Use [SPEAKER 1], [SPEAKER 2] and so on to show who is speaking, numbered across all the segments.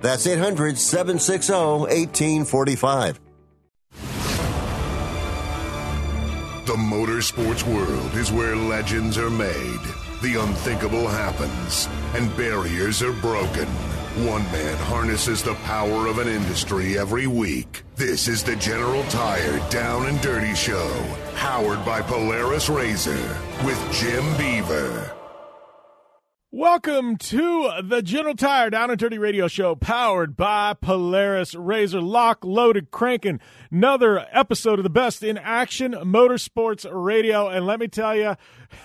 [SPEAKER 1] That's 800 760 1845.
[SPEAKER 2] The motorsports world is where legends are made, the unthinkable happens, and barriers are broken. One man harnesses the power of an industry every week. This is the General Tire Down and Dirty Show, powered by Polaris Razor, with Jim Beaver.
[SPEAKER 3] Welcome to the General Tire Down and Dirty Radio Show, powered by Polaris Razor, lock loaded cranking. Another episode of the best in action motorsports radio. And let me tell you,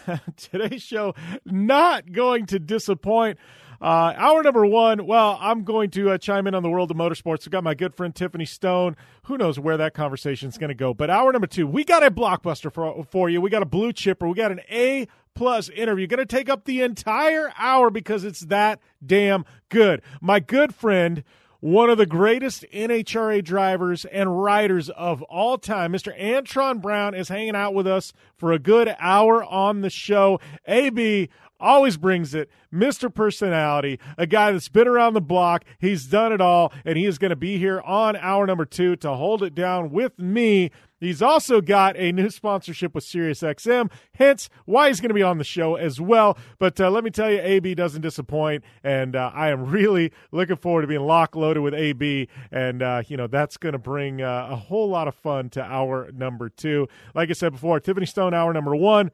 [SPEAKER 3] today's show not going to disappoint. Uh, hour number one, well, I'm going to uh, chime in on the world of motorsports. I've got my good friend Tiffany Stone. Who knows where that conversation is going to go? But hour number two, we got a blockbuster for, for you. We got a blue chipper. We got an A plus interview. Going to take up the entire hour because it's that damn good. My good friend, one of the greatest NHRA drivers and riders of all time, Mr. Antron Brown, is hanging out with us for a good hour on the show. AB, always brings it. Mr. Personality, a guy that's been around the block. He's done it all, and he is going to be here on hour number two to hold it down with me. He's also got a new sponsorship with SiriusXM, hence why he's going to be on the show as well. But uh, let me tell you, AB doesn't disappoint, and uh, I am really looking forward to being lock loaded with AB, and uh, you know that's going to bring uh, a whole lot of fun to hour number two. Like I said before, Tiffany Stone, hour number one.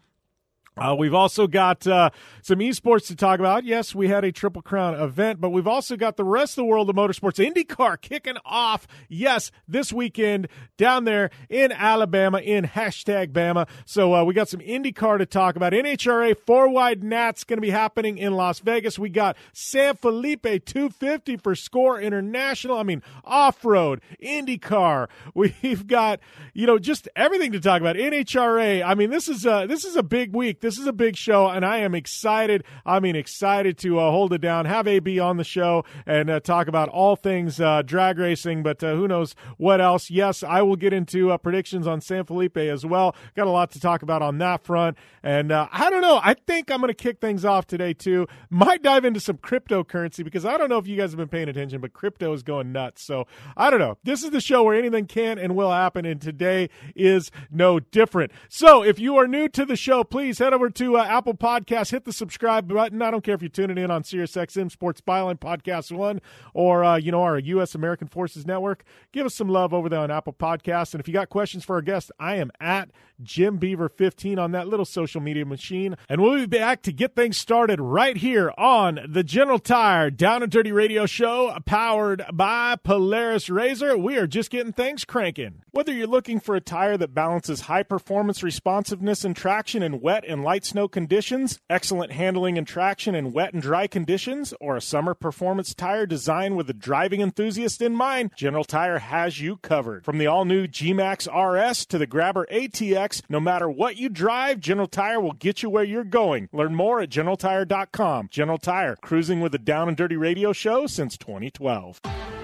[SPEAKER 3] Uh, we've also got uh, some esports to talk about. Yes, we had a Triple Crown event, but we've also got the rest of the world of motorsports. IndyCar kicking off, yes, this weekend down there in Alabama in hashtag Bama. So uh, we got some IndyCar to talk about. NHRA four wide Nats going to be happening in Las Vegas. We got San Felipe 250 for Score International. I mean, off road, IndyCar. We've got you know just everything to talk about. NHRA. I mean, this is this is a big week. This is a big show, and I am excited. I mean, excited to uh, hold it down, have AB on the show, and uh, talk about all things uh, drag racing. But uh, who knows what else? Yes, I will get into uh, predictions on San Felipe as well. Got a lot to talk about on that front, and uh, I don't know. I think I'm going to kick things off today too. Might dive into some cryptocurrency because I don't know if you guys have been paying attention, but crypto is going nuts. So I don't know. This is the show where anything can and will happen, and today is no different. So if you are new to the show, please head over to uh, Apple Podcasts, hit the subscribe button. I don't care if you're tuning in on SiriusXM Sports Byline Podcast One or uh, you know our U.S. American Forces Network. Give us some love over there on Apple Podcasts. And if you got questions for our guest, I am at Jim Beaver 15 on that little social media machine. And we'll be back to get things started right here on the General Tire Down and Dirty Radio Show, powered by Polaris Razor. We are just getting things cranking. Whether you're looking for a tire that balances high performance responsiveness and traction in wet and light snow conditions, excellent handling and traction in wet and dry conditions, or a summer performance tire designed with a driving enthusiast in mind, General Tire has you covered. From the all new G Max RS to the Grabber ATX, no matter what you drive, General Tire will get you where you're going. Learn more at GeneralTire.com. General Tire, cruising with the Down and Dirty Radio Show since 2012.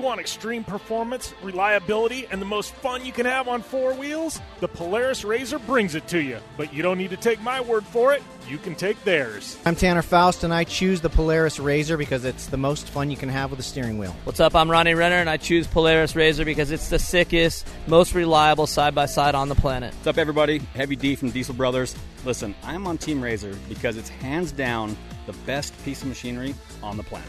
[SPEAKER 3] You want extreme performance, reliability, and the most fun you can have on four wheels? The Polaris Razor brings it to you. But you don't need to take my word for it. You can take theirs.
[SPEAKER 4] I'm Tanner Faust, and I choose the Polaris Razor because it's the most fun you can have with a steering wheel.
[SPEAKER 5] What's up? I'm Ronnie Renner, and I choose Polaris Razor because it's the sickest, most reliable side by side on the planet.
[SPEAKER 6] What's up, everybody? Heavy D from Diesel Brothers. Listen, I'm on Team Razor because it's hands down the best piece of machinery on the planet.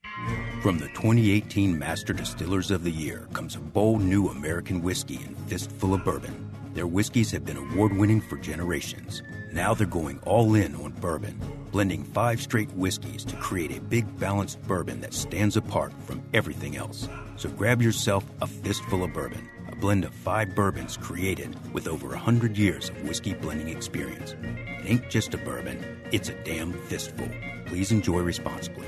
[SPEAKER 7] From the 2018 Master Distillers of the Year comes a bold new American whiskey and fistful of bourbon. Their whiskeys have been award winning for generations. Now they're going all in on bourbon, blending five straight whiskeys to create a big balanced bourbon that stands apart from everything else. So grab yourself a fistful of bourbon, a blend of five bourbons created with over 100 years of whiskey blending experience. It ain't just a bourbon, it's a damn fistful. Please enjoy responsibly.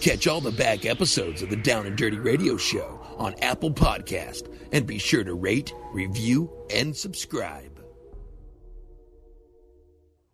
[SPEAKER 8] Catch all the back episodes of the Down and Dirty Radio Show on Apple Podcast and be sure to rate, review, and subscribe.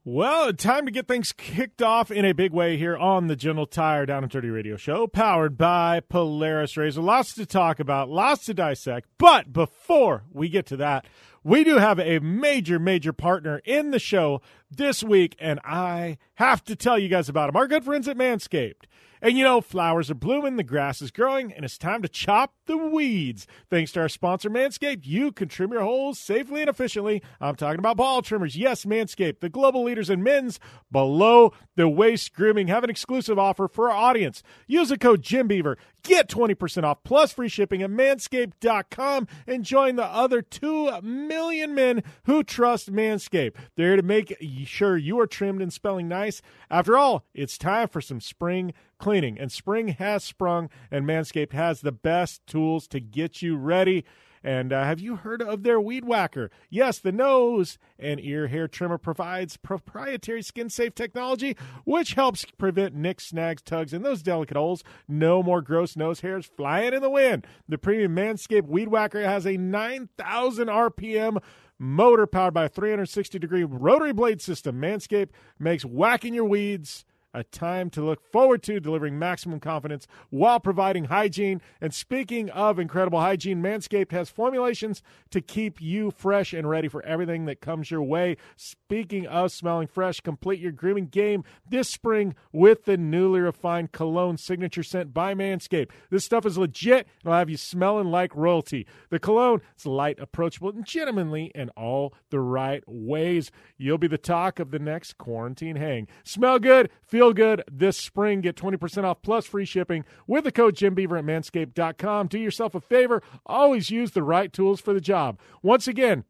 [SPEAKER 3] Well, time to get things kicked off in a big way here on the General Tire Down and Dirty Radio Show, powered by Polaris Razor. Lots to talk about, lots to dissect. But before we get to that, we do have a major, major partner in the show this week, and I have to tell you guys about them. Our good friends at Manscaped. And you know, flowers are blooming, the grass is growing, and it's time to chop the weeds. Thanks to our sponsor, Manscaped, you can trim your holes safely and efficiently. I'm talking about ball trimmers. Yes, Manscaped, the global leaders in men's below the waist grooming, have an exclusive offer for our audience. Use the code JimBeaver. Get 20% off plus free shipping at manscaped.com and join the other 2 million men who trust Manscaped. They're to make sure you are trimmed and smelling nice. After all, it's time for some spring cleaning, and spring has sprung, and Manscaped has the best tools to get you ready. And uh, have you heard of their Weed Whacker? Yes, the nose and ear hair trimmer provides proprietary skin safe technology, which helps prevent nicks, snags, tugs, and those delicate holes. No more gross nose hairs flying in the wind. The premium Manscaped Weed Whacker has a 9,000 RPM motor powered by a 360 degree rotary blade system. Manscaped makes whacking your weeds a time to look forward to, delivering maximum confidence while providing hygiene. And speaking of incredible hygiene, Manscaped has formulations to keep you fresh and ready for everything that comes your way. Speaking of smelling fresh, complete your grooming game this spring with the newly refined cologne signature scent by Manscaped. This stuff is legit. It'll have you smelling like royalty. The cologne is light, approachable, and gentlemanly in all the right ways. You'll be the talk of the next quarantine hang. Smell good, feel good this spring. Get 20% off plus free shipping with the code JimBeaver at manscaped.com. Do yourself a favor. Always use the right tools for the job. Once again,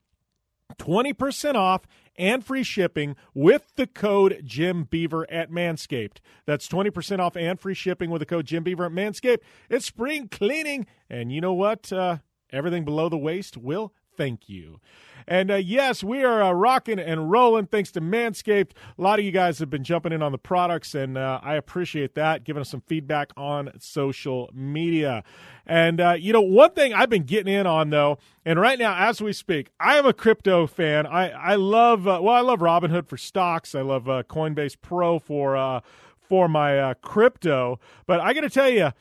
[SPEAKER 3] 20% off and free shipping with the code Jim Beaver at Manscaped. That's 20% off and free shipping with the code Jim Beaver at Manscaped. It's spring cleaning, and you know what? Uh, everything below the waist will thank you. And uh, yes, we are uh, rocking and rolling thanks to Manscaped. A lot of you guys have been jumping in on the products, and uh, I appreciate that, giving us some feedback on social media. And, uh, you know, one thing I've been getting in on, though, and right now, as we speak, I am a crypto fan. I, I love, uh, well, I love Robinhood for stocks, I love uh, Coinbase Pro for, for my crypto. But I got to tell you,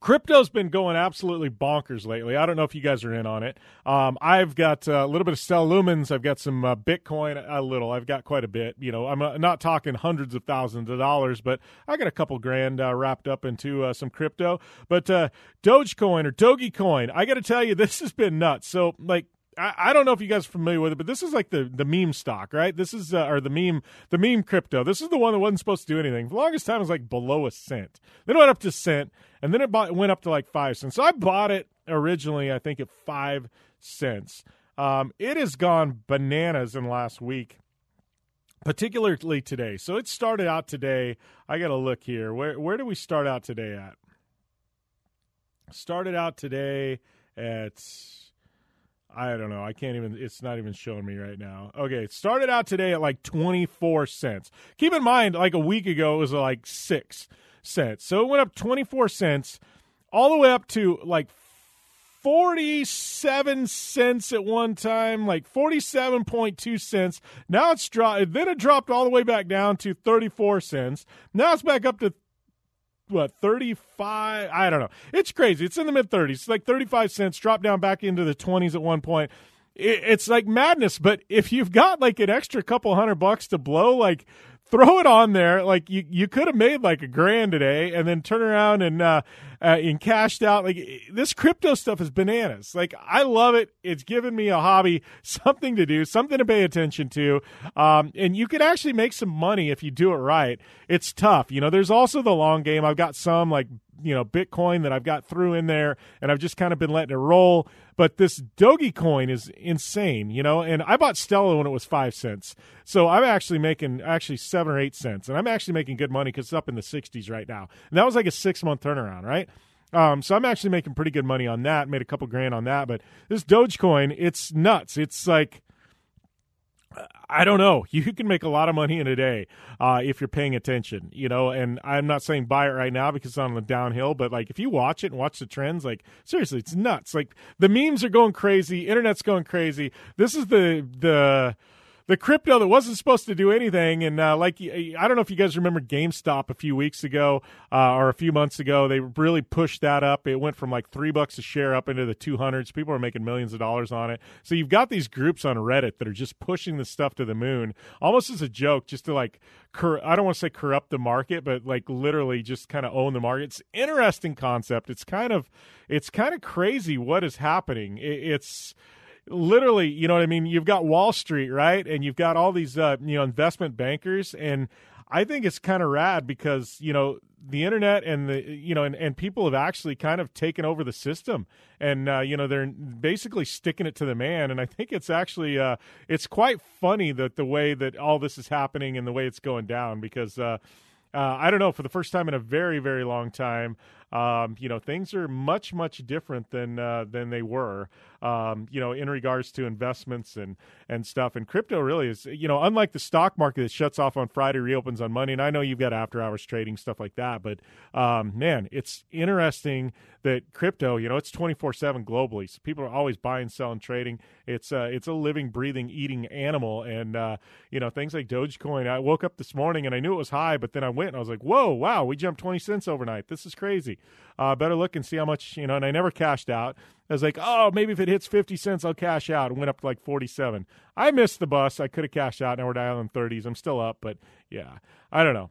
[SPEAKER 3] Crypto's been going absolutely bonkers lately. I don't know if you guys are in on it. Um, I've got uh, a little bit of Stellar Lumens. I've got some uh, Bitcoin, a little. I've got quite a bit. You know, I'm uh, not talking hundreds of thousands of dollars, but I got a couple grand uh, wrapped up into uh, some crypto. But uh, Dogecoin or Dogecoin, I got to tell you, this has been nuts. So, like, I, don't know if you guys are familiar with it, but this is like the the meme stock, right? This is uh, or the meme the meme crypto. This is the one that wasn't supposed to do anything. For the longest time, it was like below a cent. Then it went up to cent, and then it bought, went up to like five cents. So I bought it originally, I think, at five cents. Um, it has gone bananas in last week particularly today. So it started out today. I got to look here. Where where do we start out today at? Started out today at I don't know. I can't even. It's not even showing me right now. Okay, it started out today at like twenty four cents. Keep in mind, like a week ago, it was like six cents. So it went up twenty four cents, all the way up to like 47 cents at one time, like 47.2 cents. Now it's dropped. Then it dropped all the way back down to 34 cents. Now it's back up to what 35 i don't know it's crazy it's in the mid 30s it's like 35 cents dropped down back into the 20s at one point it's like madness but if you've got like an extra couple hundred bucks to blow like throw it on there. Like you, you could have made like a grand today, and then turn around and uh, uh, and cashed out. Like this crypto stuff is bananas. Like I love it. It's given me a hobby, something to do, something to pay attention to, um, and you can actually make some money if you do it right. It's tough, you know. There's also the long game. I've got some like you know Bitcoin that I've got through in there, and I've just kind of been letting it roll. But this Dogecoin is insane, you know. And I bought Stellar when it was five cents, so I'm actually making actually seven or eight cents, and I'm actually making good money because it's up in the 60s right now. And that was like a six month turnaround, right? Um, so I'm actually making pretty good money on that. Made a couple grand on that, but this Dogecoin, it's nuts. It's like I don't know. You can make a lot of money in a day uh, if you're paying attention, you know. And I'm not saying buy it right now because it's on the downhill, but like if you watch it and watch the trends, like seriously, it's nuts. Like the memes are going crazy, internet's going crazy. This is the the the crypto that wasn't supposed to do anything. And uh, like, I don't know if you guys remember GameStop a few weeks ago uh, or a few months ago. They really pushed that up. It went from like three bucks a share up into the 200s. People are making millions of dollars on it. So you've got these groups on Reddit that are just pushing the stuff to the moon, almost as a joke, just to like, cor- I don't want to say corrupt the market, but like literally just kind of own the market. It's interesting concept. It's kind of, it's kind of crazy what is happening. It, it's literally, you know what I mean? You've got Wall Street, right? And you've got all these, uh, you know, investment bankers. And I think it's kind of rad because, you know, the internet and the, you know, and, and people have actually kind of taken over the system and, uh, you know, they're basically sticking it to the man. And I think it's actually, uh, it's quite funny that the way that all this is happening and the way it's going down because, uh, uh, I don't know, for the first time in a very, very long time, um, you know, things are much, much different than uh, than they were, um, you know, in regards to investments and and stuff. And crypto really is, you know, unlike the stock market that shuts off on Friday, reopens on Monday. And I know you've got after hours trading stuff like that, but um, man, it's interesting that crypto, you know, it's twenty four seven globally. So people are always buying, selling, trading. It's uh, it's a living, breathing, eating animal. And uh, you know, things like Dogecoin. I woke up this morning and I knew it was high, but then I went and I was like, whoa, wow, we jumped twenty cents overnight. This is crazy. Uh, better look and see how much, you know, and I never cashed out. I was like, oh, maybe if it hits 50 cents, I'll cash out. It went up to like 47. I missed the bus. I could have cashed out. Now we're down in 30s. I'm still up, but yeah, I don't know.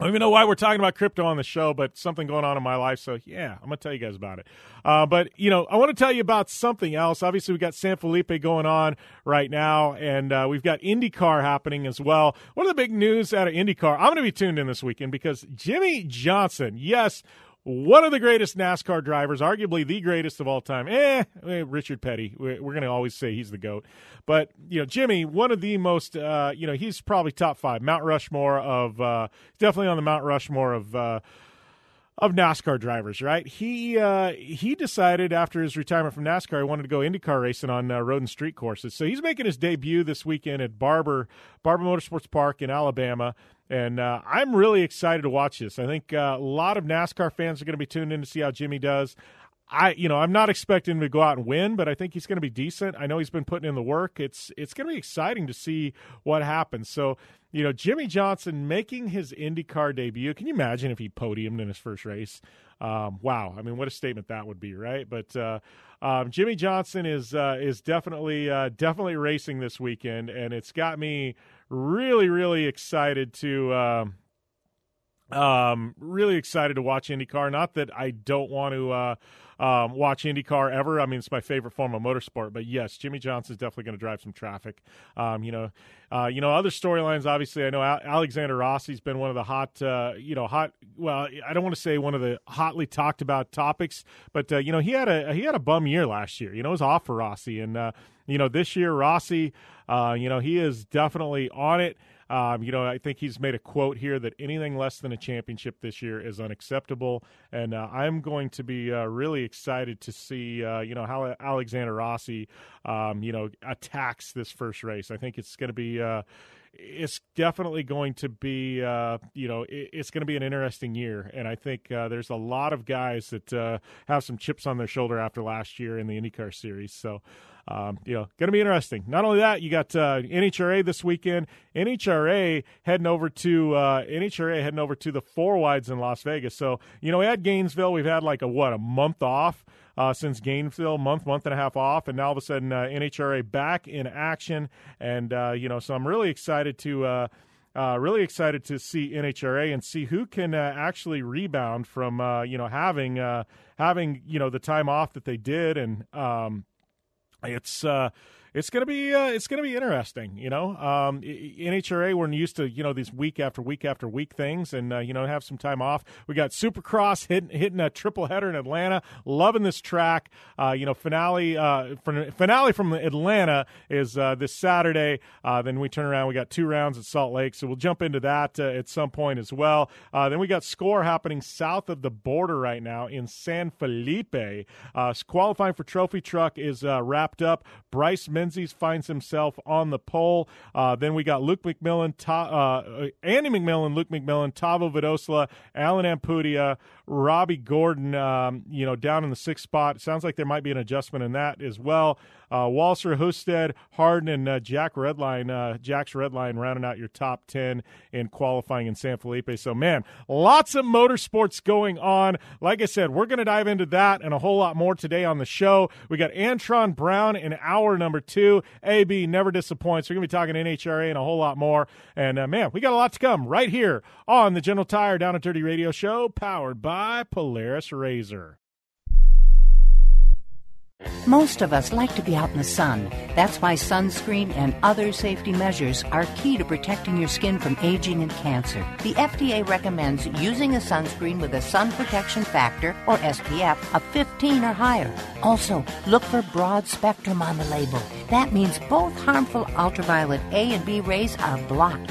[SPEAKER 3] I don't even know why we're talking about crypto on the show, but something going on in my life. So yeah, I'm gonna tell you guys about it. Uh, but you know, I want to tell you about something else. Obviously, we got San Felipe going on right now, and uh, we've got IndyCar happening as well. One of the big news out of IndyCar, I'm gonna be tuned in this weekend because Jimmie Johnson, yes, one of the greatest NASCAR drivers, arguably the greatest of all time. Eh, eh Richard Petty. We're, going to always say he's the GOAT. But, you know, Jimmy, one of the most, uh, you know, he's probably top five. Mount Rushmore of, uh, definitely on the Mount Rushmore of, uh, of NASCAR drivers, right? He uh, he decided after his retirement from NASCAR, he wanted to go IndyCar racing on uh, road and street courses. So he's making his debut this weekend at Barber Barber Motorsports Park in Alabama. And uh, I'm really excited to watch this. I think uh, a lot of NASCAR fans are going to be tuned in to see how Jimmy does. I, you know, I'm not expecting him to go out and win, but I think he's going to be decent. I know he's been putting in the work. It's it's going to be exciting to see what happens. So, you know, Jimmie Johnson making his IndyCar debut. Can you imagine if he podiumed in his first race? Um, wow, I mean, what a statement that would be, right? But uh, um, Jimmie Johnson is uh, is definitely uh, definitely racing this weekend, and it's got me really really excited to. Um, um, really excited to watch IndyCar. Not that I don't want to uh, um, watch IndyCar ever. I mean, it's my favorite form of motorsport. But yes, Jimmie Johnson's definitely going to drive some traffic. Um, you know, uh, you know, other storylines. Obviously, I know Alexander Rossi's been one of the hot, uh, you know, hot. Well, I don't want to say one of the hotly talked about topics, but uh, you know, he had a he had a bum year last year. You know, it was off for Rossi, and uh, you know, this year Rossi, uh, you know, he is definitely on it. Um, you know, I think he's made a quote here that anything less than a championship this year is unacceptable, and uh, I'm going to be uh, really excited to see, uh, you know, how Alexander Rossi, um, you know, attacks this first race. I think it's going to be uh, it's definitely going to be uh, you know it's going to be an interesting year. And i think uh, there's a lot of guys that uh, have some chips on their shoulder after last year in the indycar series. So um, you know, going to be interesting. Not only that, you got uh, NHRA this weekend. NHRA heading over to uh, NHRA heading over to the four wides in Las Vegas. So you know, we had Gainesville. We've had like a what a month off. Uh, since Gainesville, month, month and a half off, and now all of a sudden uh, NHRA back in action, and uh, you know, so I'm really excited to uh, uh, really excited to see NHRA and see who can uh, actually rebound from uh, you know having having you know the time off that they did and um, it's uh, it's gonna be uh, it's gonna be interesting. You know, um, NHRA we're used to you know these week after week after week things, and uh, you know have some time off. We got Supercross hitting hitting a triple header in Atlanta. Loving this track. Uh, you know, finale uh, finale from Atlanta is uh, this Saturday. Uh, then we turn around. We got two rounds at Salt Lake, so we'll jump into that at some point as well. Then we got score happening south of the border right now in San Felipe. Qualifying for Trophy Truck is wrapped up. Bryce. Menzies finds himself on the pole. Uh, then we got Luke McMillin, Ta- uh, Andy McMillin, Luke McMillin, Tavo Vildosola, Alan Ampudia, Robby Gordon, um, you know, down in the sixth spot. Sounds like there might be an adjustment in that as well. Uh, Walser, Husted, Harden, and uh, Jack Redline, uh, Jax Redline rounding out your top 10 in qualifying in San Felipe. So, man, lots of motorsports going on. Like I said, we're going to dive into that and a whole lot more today on the show. We got Antron Brown in hour number two. AB never disappoints. We're going to be talking NHRA and a whole lot more. And, uh, man, we got a lot to come right here on the General Tire Down and Dirty Radio Show, powered by Polaris Razor.
[SPEAKER 9] Most of us like to be out in the sun. That's why sunscreen and other safety measures are key to protecting your skin from aging and cancer. The FDA recommends using a sunscreen with a sun protection factor, or SPF, of 15 or higher. Also, look for broad spectrum on the label. That means both harmful ultraviolet A and B rays are blocked.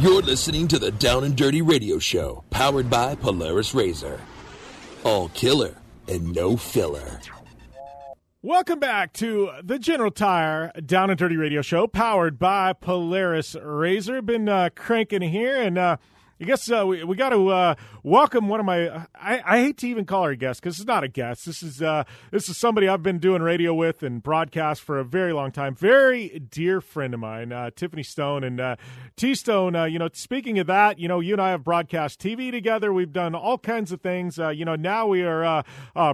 [SPEAKER 8] You're listening to the Down and Dirty Radio Show, powered by Polaris Razor. All killer and no filler.
[SPEAKER 3] Welcome back to the General Tire Down and Dirty Radio Show, powered by Polaris Razor. Been uh, cranking here, and uh, I guess uh, we, we got to uh, welcome one of my. I, I, hate to even call her a guest because it's not a guest. This is uh, this is somebody I've been doing radio with and broadcast for a very long time. Very dear friend of mine, uh, Tiffany Stone and uh, T Stone. Uh, you know, speaking of that, you know, you and I have broadcast TV together. We've done all kinds of things. you know, now we are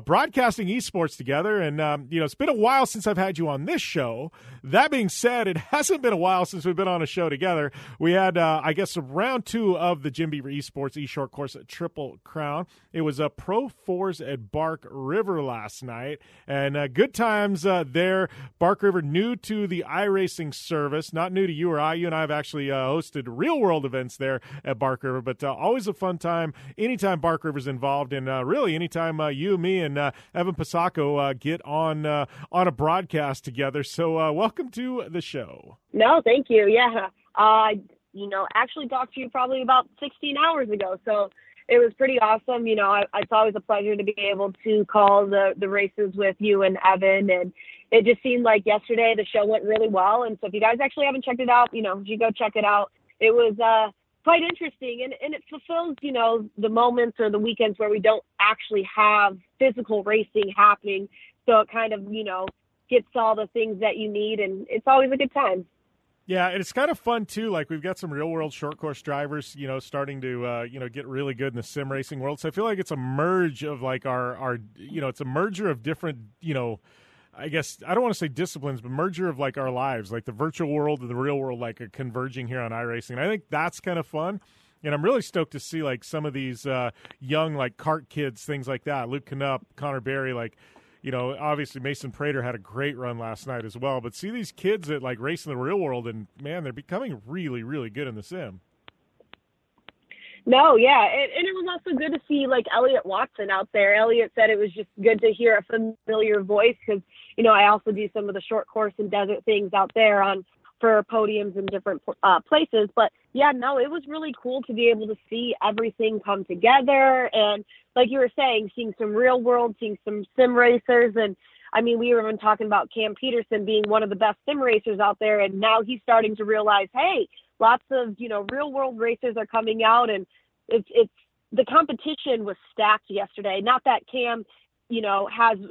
[SPEAKER 3] broadcasting esports together, and um, you know, it's been a while since I've had you on this show. That being said, it hasn't been a while since we've been on a show together. We had, I guess, round two of the Jim Beaver Esports e short course at Triple Crown. It was a Pro Fours at Bark River last night, and uh, good times uh, there. Bark River, new to the iRacing service, not new to you or I. You and I have actually uh, hosted real world events there at Bark River, but uh, always a fun time anytime Bark River's involved, and uh, really anytime uh, you, me, and Evan Posocco get on on a broadcast together. So welcome to the show.
[SPEAKER 10] No, thank you. Yeah I you know, actually talked to you probably about 16 hours ago. So it was pretty awesome. You know, I, it's always a pleasure to be able to call the, the races with you and Evan. And it just seemed like yesterday the show went really well. And so if you guys actually haven't checked it out, you know, you go check it out. It was, uh, quite interesting and, and it fulfills you know the moments or the weekends where we don't actually have physical racing happening so it kind of you know gets all the things that you need and it's always a good time
[SPEAKER 3] yeah, and it's kind of fun too. Like we've got some real world short course drivers, you know, starting to uh, you know get really good in the sim racing world. So I feel like it's a merge of like our our you know it's a merger of different you know. I guess I don't want to say disciplines, but merger of like our lives, like the virtual world and the real world, like a converging here on iRacing. I think that's kind of fun and I'm really stoked to see like some of these uh, young like cart kids, things like that. Luke Canup, Connor Berry, like you know, obviously Mason Prater had a great run last night as well. But see these kids that like race in the real world, and man, they're becoming really, really good in the sim.
[SPEAKER 10] No, yeah, and, and it was also good to see like Elliot Watson out there. Elliot said it was just good to hear a familiar voice because you know I also do some of the short course and desert things out there on for podiums in different uh, places. But yeah, no, it was really cool to be able to see everything come together. And like you were saying, seeing some real world, seeing some sim racers. And I mean, we were even talking about Cam Peterson being one of the best sim racers out there. And now he's starting to realize, hey, lots of, you know, real world racers are coming out. And it's, it's, the competition was stacked yesterday. Not that Cam, you know, has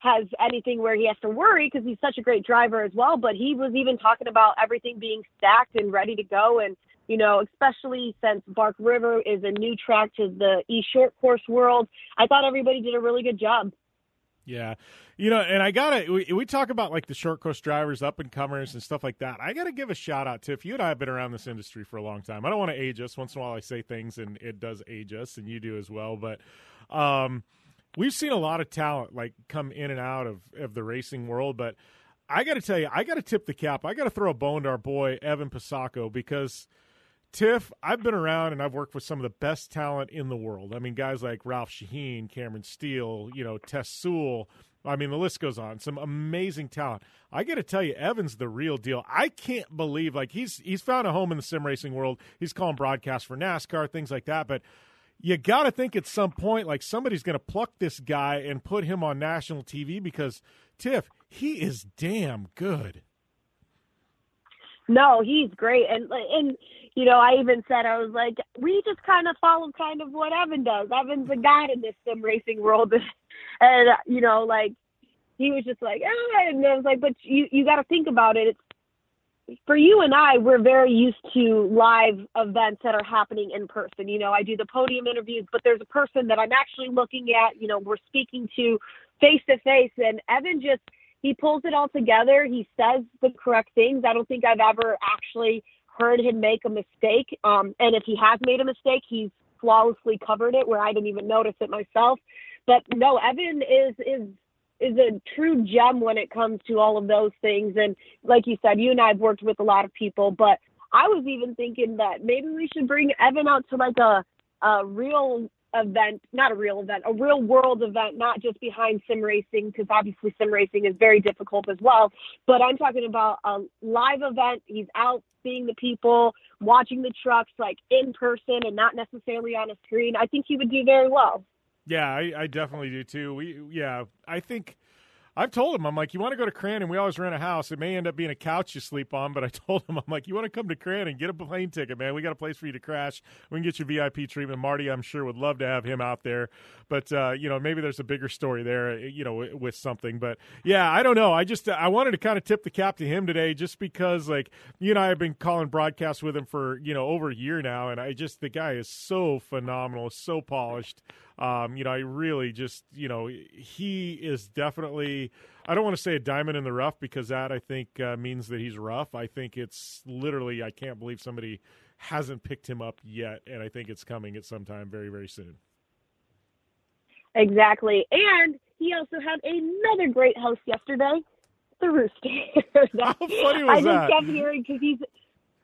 [SPEAKER 10] has anything where he has to worry because he's such a great driver as well. But he was even talking about everything being stacked and ready to go. And, you know, especially since Bark River is a new track to the E short course world, I thought everybody did a really good job.
[SPEAKER 3] Yeah. You know, and I gotta we, we talk about like the short course drivers, up and comers, and stuff like that. I gotta give a shout out to if you and I have been around this industry for a long time. I don't want to age us. Once in a while, I say things, and it does age us, and you do as well. But um, we've seen a lot of talent like come in and out of, of the racing world, but I got to tell you, I got to tip the cap. I got to throw a bone to our boy Evan Posocco because Tiff, I've been around and I've worked with some of the best talent in the world. I mean, guys like Ralph Sheheen, Cameron Steele, you know, Tess Sewell. I mean, the list goes on. Some amazing talent. I got to tell you, Evan's the real deal. I can't believe like he's he's found a home in the sim racing world. He's calling broadcasts for NASCAR, things like that. But you got to think at some point like somebody's going to pluck this guy and put him on national TV because Tiff, he is damn good.
[SPEAKER 10] No, he's great, and and you know, I even said I was like, we just kind of follow kind of what Evan does. Evan's a god in this sim racing world, and you know, like he was just like, ah, and I was like, but you you got to think about it. It's for you and I, we're very used to live events that are happening in person. You know, I do the podium interviews, but there's a person that I'm actually looking at. You know, we're speaking to face to face, and Evan just he pulls it all together. He says the correct things. I don't think I've ever actually heard him make a mistake. Um, and if he has made a mistake, he's flawlessly covered it where I didn't even notice it myself. But no, Evan is is is a true gem when it comes to all of those things. And like you said, you and I have worked with a lot of people, but I was even thinking that maybe we should bring Evan out to like a a real event, not a real event, a real world event, not just behind sim racing, because obviously sim racing is very difficult as well. But I'm talking about a live event. He's out seeing the people, watching the trucks like in person and not necessarily on a screen. I think he would do very well.
[SPEAKER 3] Yeah, I, I definitely do too. We yeah, I think I've told him, I'm like, you want to go to Crandon? We always rent a house. It may end up being a couch you sleep on, but I told him, I'm like, you want to come to Crandon? Get a plane ticket, man. We got a place for you to crash. We can get you VIP treatment. Marty, I'm sure, would love to have him out there. But, uh, you know, maybe there's a bigger story there, you know, with something. But yeah, I don't know. I just, I wanted to kind of tip the cap to him today just because, like, you and I have been calling broadcasts with him for, you know, over a year now. And I just, the guy is so phenomenal, so polished. Um, you know, I really just, you know, he is definitely. I don't want to say a diamond in the rough because that I think uh, means that he's rough. I think it's literally. I can't believe somebody hasn't picked him up yet, and I think it's coming at some time very, very soon.
[SPEAKER 10] Exactly, and he also had another great host yesterday, the Rooster.
[SPEAKER 3] How funny was
[SPEAKER 10] I just
[SPEAKER 3] that?
[SPEAKER 10] kept hearing because he's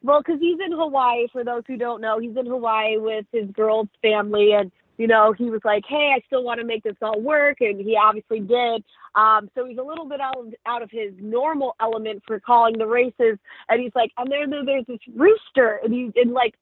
[SPEAKER 10] well, because he's in Hawaii. For those who don't know, he's in Hawaii with his girl's family, and you know, he was like, "Hey, I still want to make this all work," and he obviously did. Um, so he's a little bit out of out of his normal element for calling the races, and he's like, "And then there's this rooster," and he and like,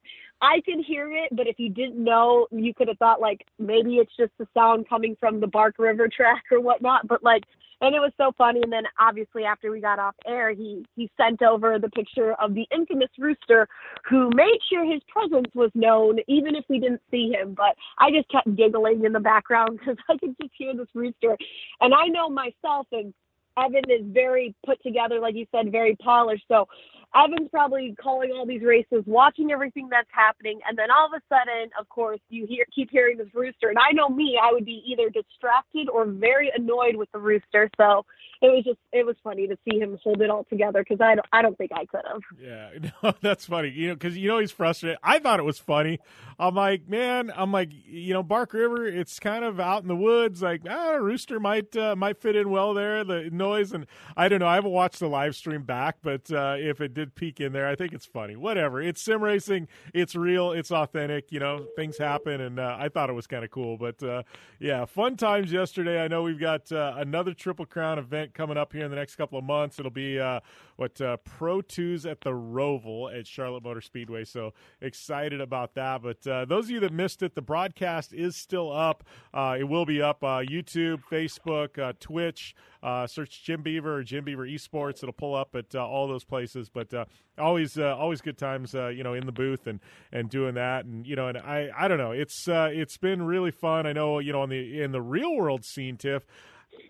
[SPEAKER 10] I can hear it, but if you didn't know, you could have thought like maybe it's just the sound coming from the Bark River track or whatnot. But like, and it was so funny. And then obviously after we got off air, he he sent over the picture of the infamous rooster who made sure his presence was known even if we didn't see him. But I just kept giggling in the background because I could just hear this rooster, and I know myself and Evan is very put together, like you said, very polished. So Evan's probably calling all these races, watching everything that's happening, and then all of a sudden, of course, you hear keep hearing this rooster. And I know me, I would be either distracted or very annoyed with the rooster. So it was just it was funny to see him hold it all together because I don't I don't think I could have.
[SPEAKER 3] Yeah, no, that's funny. You know, because you know he's frustrated. I thought it was funny. I'm like, man, I'm like, you know, Bark River. It's kind of out in the woods. Like, ah, rooster might uh, might fit in well there. The noise and I don't know. I haven't watched the live stream back, but uh, if it did peek in there, I think it's funny. Whatever. It's sim racing. It's real. It's authentic. You know, things happen, and uh, I thought it was kind of cool. But uh, yeah, fun times yesterday. I know we've got uh, another Triple Crown event coming up here in the next couple of months. It'll be uh, what uh, Pro Twos at the Roval at Charlotte Motor Speedway. So excited about that. But those of you that missed it, the broadcast is still up. It will be up YouTube, Facebook, Twitch. Uh, search Jim Beaver or Jim Beaver Esports. It'll pull up at uh, all those places. But uh, always, uh, always good times. Uh, you know, in the booth and and doing that. And you know, and I, I don't know. It's uh, it's been really fun. I know. You know, in the in the real world scene, Tiff.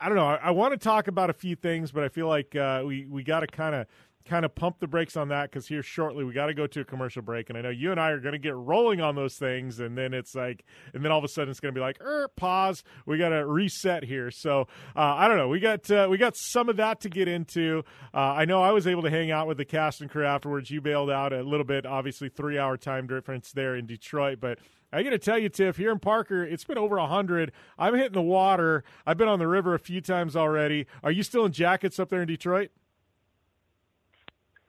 [SPEAKER 3] I don't know. I, I want to talk about a few things, but I feel like we we got to kind of kind of pump the brakes on that because here shortly we got to go to a commercial break, and I know you and I are going to get rolling on those things, and then it's like, and then all of a sudden it's going to be like, er, pause, we got to reset here. So uh, I don't know. We got uh, we got some of that to get into. Uh, I know I was able to hang out with the cast and crew afterwards. You bailed out a little bit, obviously three hour time difference there in Detroit, but. I got to tell you, Tiff, here in Parker, it's been over 100. I'm hitting the water. I've been on the river a few times already. Are you still in jackets up there in Detroit?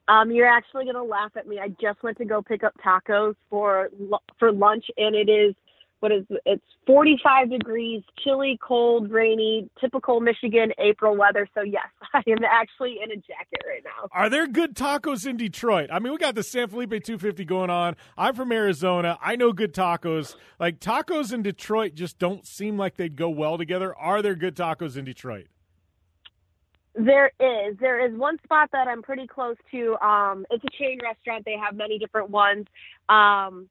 [SPEAKER 10] Um, you're actually gonna laugh at me. I just went to go pick up tacos for for lunch, and it is what is it's 45 degrees, chilly, cold, rainy, typical Michigan April weather. So yes, I am actually in a jacket right now.
[SPEAKER 3] Are there good tacos in Detroit? I mean, we got the San Felipe 250 going on. I'm from Arizona. I know good tacos. Like tacos in Detroit just don't seem like they'd go well together. Are there good tacos in Detroit?
[SPEAKER 10] There is. There is one spot that I'm pretty close to. Um, it's a chain restaurant. They have many different ones. Um,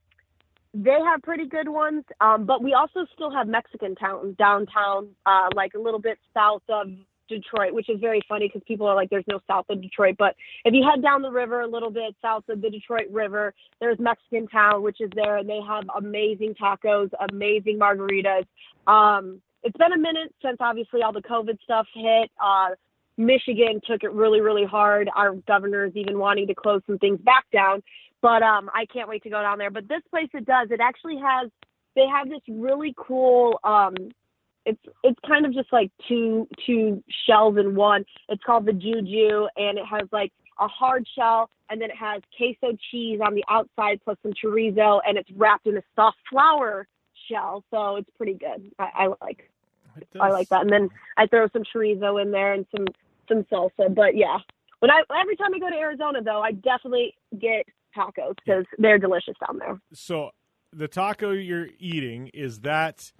[SPEAKER 10] they have pretty good ones, um, but we also still have Mexican town downtown, uh, like a little bit south of Detroit, which is very funny because people are like, "There's no south of Detroit." But if you head down the river a little bit south of the Detroit River, there's Mexican Town, which is there, and they have amazing tacos, amazing margaritas. Um, it's been a minute since obviously all the COVID stuff hit. Uh, Michigan took it really, really hard. Our governor is even wanting to close some things back down. But um, I can't wait to go down there. But this place, it does. It actually has. They have this really cool. Um, it's it's kind of just like two two shells in one. It's called the Juju, and it has like a hard shell, and then it has queso cheese on the outside plus some chorizo, and it's wrapped in a soft flour shell. So it's pretty good. I, I like. I like that, and then I throw some chorizo in there and some some salsa. But yeah, when I every time I go to Arizona though, I definitely get tacos because they're delicious down there.
[SPEAKER 3] So the taco you're eating is that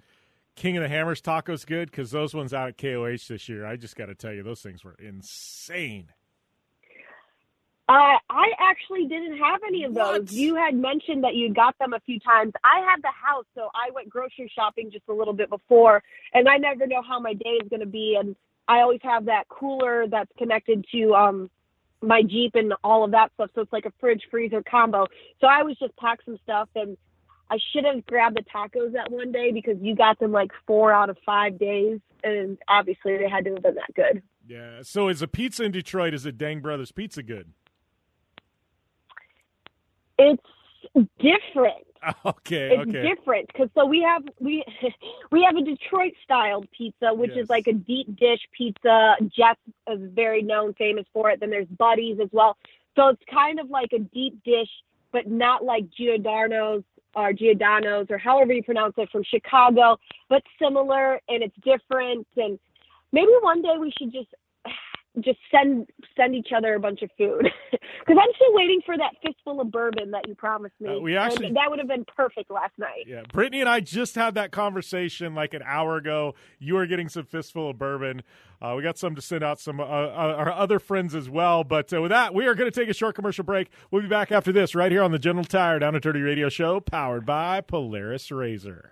[SPEAKER 3] King of the Hammers tacos good? Because those ones out at KOH this year, I just got to tell you, those things were insane.
[SPEAKER 10] Uh, I actually didn't have any of those. What? You had mentioned that you got them a few times. I had the house, so I went grocery shopping just a little bit before, and I never know how my day is going to be. And I always have that cooler that's connected to um my Jeep and all of that stuff. So it's like a fridge freezer combo. So I was just pack some stuff and I should have grabbed the tacos that one day because you got them like four out of five days, and obviously they had to have been that good.
[SPEAKER 3] Yeah. So is a pizza in Detroit? Is it Dang Brothers Pizza good?
[SPEAKER 10] It's different.
[SPEAKER 3] Okay,
[SPEAKER 10] it's
[SPEAKER 3] okay.
[SPEAKER 10] different because so we have we we have a Detroit styled pizza, which
[SPEAKER 3] Yes.
[SPEAKER 10] is like a deep dish pizza. Jeff is very known, famous for it. Then there's Buddy's as well. So it's kind of like a deep dish, but not like Giordano's or Giordano's or however you pronounce it from Chicago, but similar and it's different. And maybe one day we should just just send send each other a bunch of food because I'm still waiting for that fistful of bourbon that you promised me.
[SPEAKER 3] Uh, we
[SPEAKER 10] And
[SPEAKER 3] actually-
[SPEAKER 10] that would have been perfect last night.
[SPEAKER 3] Yeah, Brittany and I just had that conversation like an hour ago. You are getting some fistful of bourbon. Uh, we got some to send out some uh, uh, our other friends as well. But uh, with that, we are going to take a short commercial break. We'll be back after this right here on the General Tire Down and Dirty Radio Show, powered by Polaris RZR.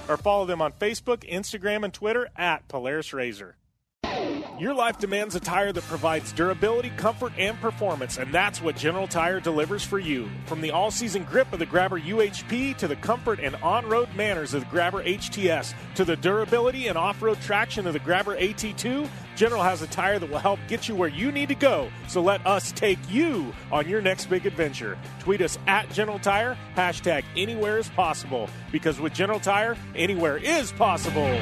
[SPEAKER 3] or follow them on Facebook, Instagram, and Twitter at Polaris RZR. Your life demands a tire that provides durability, comfort, and performance, and that's what General Tire delivers for you. From the all season grip of the Grabber UHP to the comfort and on road manners of the Grabber HTS to the durability and off road traction of the Grabber AT2, General has a tire that will help get you where you need to go. So let us take you on your next big adventure. Tweet us at General Tire, hashtag anywhere is possible, because with General Tire, anywhere is possible.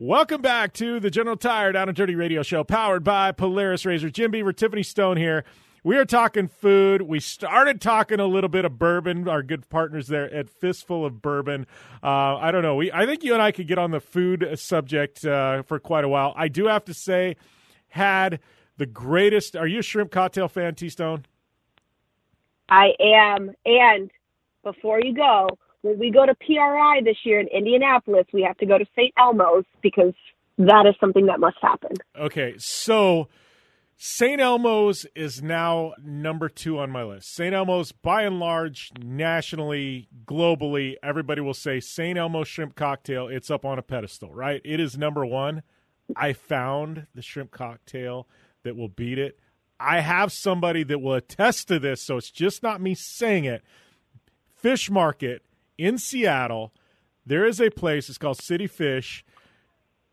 [SPEAKER 3] Welcome back to the General Tire Down and Dirty Radio Show, powered by Polaris RZR. Jim Beaver, Tiffany Stone here. We are talking food. We started talking a little bit of bourbon. Our good partners there at Fistful of Bourbon. Uh, I don't know. We I think you and I could get on the food subject uh, for quite a while. I do have to say, had the greatest. Are you a shrimp cocktail fan, T Stone?
[SPEAKER 10] I am. And before you go, when we go to PRI this year in Indianapolis, we have to go to St. Elmo's because that is something that must happen.
[SPEAKER 3] Okay, so St. Elmo's is now number two on my list. St. Elmo's, by and large, nationally, globally, everybody will say St. Elmo's shrimp cocktail. It's up on a pedestal, right? It is number one. I found the shrimp cocktail that will beat it. I have somebody that will attest to this, so it's just not me saying it. Fish Market in Seattle, there is a place. It's called City Fish.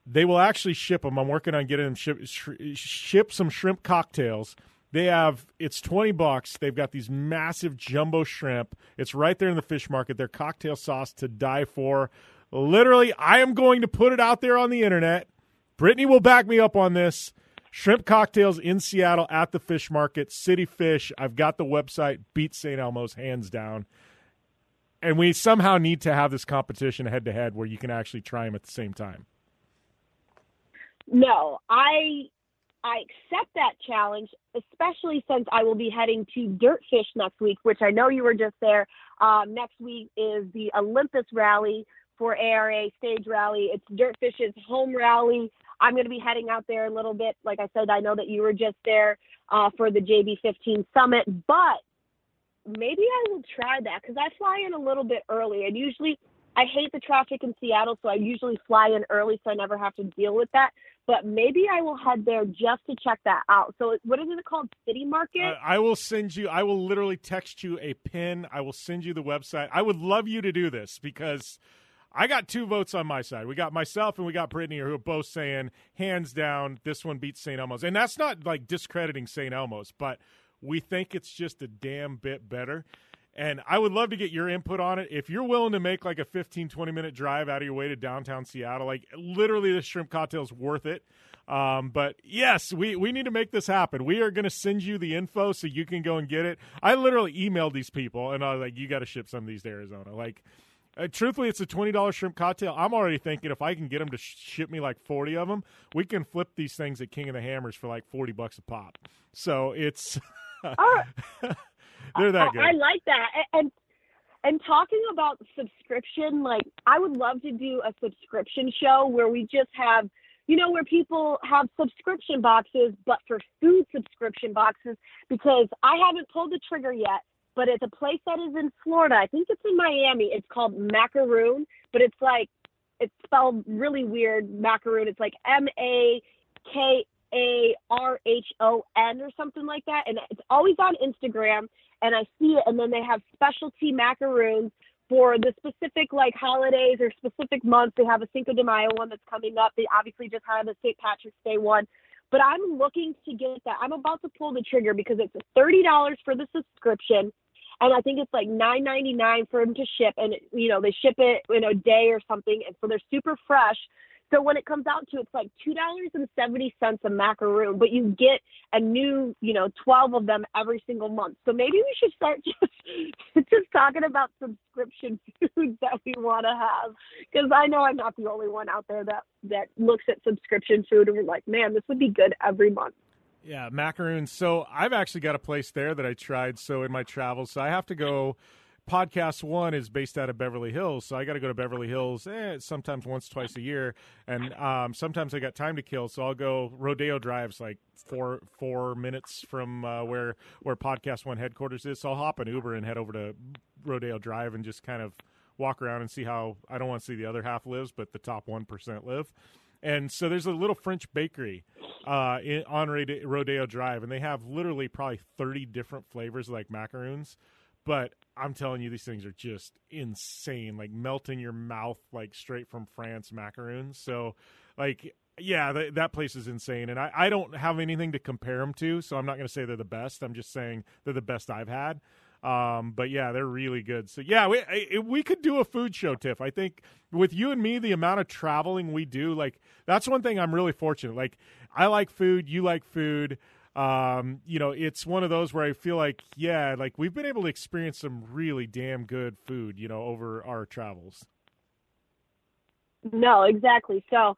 [SPEAKER 3] They will actually ship them. I'm working on getting them ship, ship some shrimp cocktails. They have it's twenty bucks. They've got these massive jumbo shrimp. It's right there in the fish market. Their cocktail sauce to die for. Literally, I am going to put it out there on the internet. Brittany will back me up on this. Shrimp cocktails in Seattle at the fish market, City Fish. I've got the website, beat St. Elmo's hands down. And we somehow need to have this competition head to head where you can actually try them at the same time.
[SPEAKER 10] No, I I accept that challenge, especially since I will be heading to Dirtfish next week, which I know you were just there. Um, next week is the Olympus Rally for ARA Stage Rally. It's Dirtfish's home rally. I'm going to be heading out there a little bit. Like I said, I know that you were just there uh, for the JB15 Summit, but maybe I will try that because I fly in a little bit early. And usually, I hate the traffic in Seattle, so I usually fly in early so I never have to deal with that. But maybe I will head there just to check that out. So, what is it called? City Market?
[SPEAKER 3] Uh, I will send you, I will literally text you a pin. I will send you the website. I would love you to do this because I got two votes on my side. We got myself and we got Brittany, who are both saying hands down this one beats St. Elmo's, and that's not like discrediting St. Elmo's, but we think it's just a damn bit better. And I would love to get your input on it. If you're willing to make like a 15, 20 minute drive out of your way to downtown Seattle, like literally the shrimp cocktail is worth it. Um, but yes, we, we need to make this happen. We are going to send you the info so you can go and get it. I literally emailed these people and I was like, you got to ship some of these to Arizona. Like, uh, truthfully, it's a twenty dollars shrimp cocktail. I'm already thinking if I can get them to sh- ship me like forty of them, we can flip these things at King of the Hammers for like forty bucks a pop. So it's they're that good.
[SPEAKER 10] I, I like that. And and talking about subscription, like I would love to do a subscription show where we just have you know, where people have subscription boxes, but for food subscription boxes, because I haven't pulled the trigger yet but it's a place that is in Florida. I think it's in Miami. It's called Macaroon, but it's like it's spelled really weird. Macaroon. It's like M A K A R H O N or something like that, and it's always on Instagram. And I see it, and then they have specialty macaroons for the specific like holidays or specific months. They have a Cinco de Mayo one that's coming up. They obviously just had the St. Patrick's Day one. But I'm looking to get that. I'm about to pull the trigger because it's thirty dollars for the subscription, and I think it's like nine ninety nine for them to ship. And you know they ship it in a day or something, and so they're super fresh. So when it comes out to it's like two dollars and seventy cents a macaroon, but you get a new, you know, twelve of them every single month. So maybe we should start just just talking about subscription foods that we want to have, because I know I'm not the only one out there that that looks at subscription food and we're like, man, this would be good every month.
[SPEAKER 3] Yeah, macaroons. So I've actually got a place there that I tried. So in my travels, so I have to go podcast one is based out of Beverly Hills, so I got to go to Beverly Hills eh, sometimes once, twice a year, and um, sometimes I got time to kill, so I'll go. Rodeo Drive's like four four minutes from uh, where where podcast one headquarters is, so I'll hop an Uber and head over to Rodeo Drive and just kind of walk around and see how I don't want to see the other half lives, but the top one percent live. And so there's a little French bakery uh, in, on Rodeo Drive, and they have literally probably 30 different flavors like macaroons but I'm telling you, these things are just insane, like melting your mouth, like straight from France macaroons. So, like, yeah, th- that place is insane, and I, I don't have anything to compare them to, so I'm not going to say they're the best. I'm just saying they're the best I've had. Um, but yeah, they're really good. So yeah, we we could do a food show, Tiff. I think with you and me, the amount of traveling we do, like that's one thing I'm really fortunate. Like I like food, you like food um, you know, it's one of those where I feel like, yeah, like we've been able to experience some really damn good food, you know, over our travels.
[SPEAKER 10] No, exactly. So,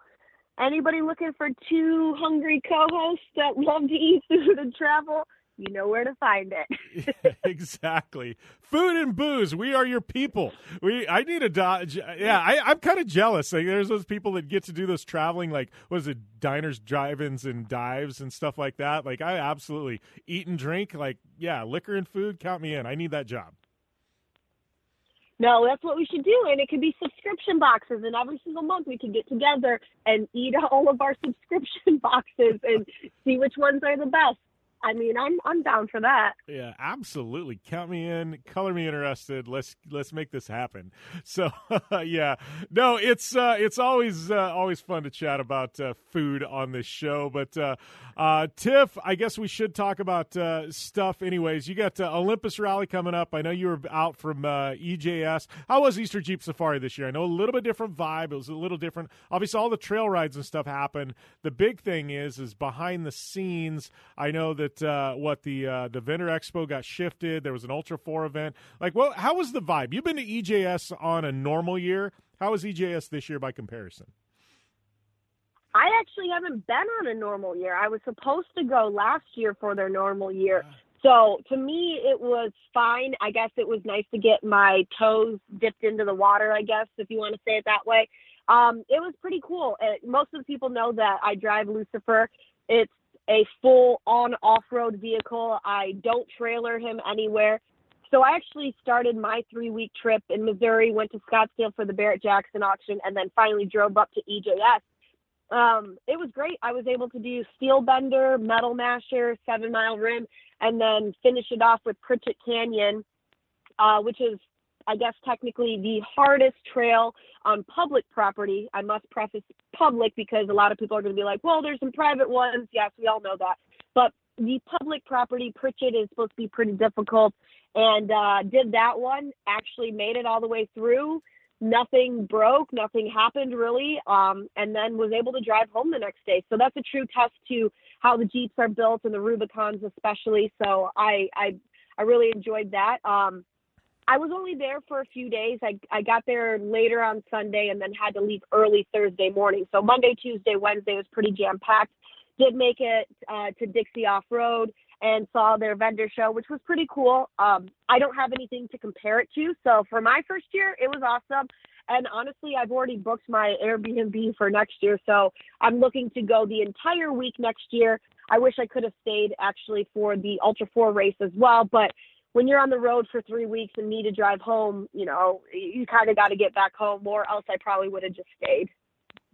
[SPEAKER 10] anybody looking for two hungry co-hosts that love to eat food and travel, you know where to find it.
[SPEAKER 3] exactly. Food and booze. We are your people. We. I need a dodge. Yeah, I, am kind of jealous. Like, there's those people that get to do this traveling, like what is it, diners, drive-ins, and dives and stuff like that. Like, I absolutely eat and drink. Like, yeah, liquor and food. Count me in. I need that job.
[SPEAKER 10] No, that's what we should do. And it could be subscription boxes. And every single month we can get together and eat all of our subscription boxes and see which ones are the best. I mean, I'm I'm down for that.
[SPEAKER 3] Yeah, absolutely. Count me in. Color me interested. Let's let's make this happen. So, yeah, no, it's uh, it's always uh, always fun to chat about uh, food on this show. But uh, uh, Tiff, I guess we should talk about uh, stuff. Anyways, you got Olympus Rally coming up. I know you were out from EJS. How was Easter Jeep Safari this year? I know a little bit different vibe. It was a little different. Obviously, all the trail rides and stuff happen. The big thing is is behind the scenes. I know that that uh, what the uh, the Vendor Expo got shifted. There was an Ultra Four event. Like, well, how was the vibe? You've been to EJS on a normal year. How was EJS this year by comparison?
[SPEAKER 10] I actually haven't been on a normal year. I was supposed to go last year for their normal year. So to me, it was fine. I guess it was nice to get my toes dipped into the water, I guess, if you want to say it that way. Um, it was pretty cool. Uh, most of the people know that I drive Lucifer. It's a full on off road vehicle. I don't trailer him anywhere. So I actually started my three week trip in Missouri, went to Scottsdale for the Barrett Jackson auction, and then finally drove up to EJS. Um, it was great. I was able to do steel bender, metal masher, seven mile rim, and then finish it off with Pritchett Canyon, uh, which is I guess technically the hardest trail on public property. I must preface public because a lot of people are going to be like, well, there's some private ones. Yes, we all know that. But the public property, Pritchett, is supposed to be pretty difficult. And uh, did that one, actually made it all the way through. Nothing broke, nothing happened really, um, and then was able to drive home the next day. So that's a true test to how the Jeeps are built and the Rubicons especially. So I I, I really enjoyed that. Um, I was only there for a few days. I I got there later on Sunday and then had to leave early Thursday morning. So Monday, Tuesday, Wednesday was pretty jam packed. Did make it uh, to Dixie Off Road and saw their vendor show, which was pretty cool. Um, I don't have anything to compare it to, so for my first year, it was awesome. And honestly, I've already booked my Airbnb for next year, so I'm looking to go the entire week next year. I wish I could have stayed actually for the Ultra 4 race as well, but when you're on the road for three weeks and need to drive home, you know, you kind of got to get back home, or else I probably would have just stayed.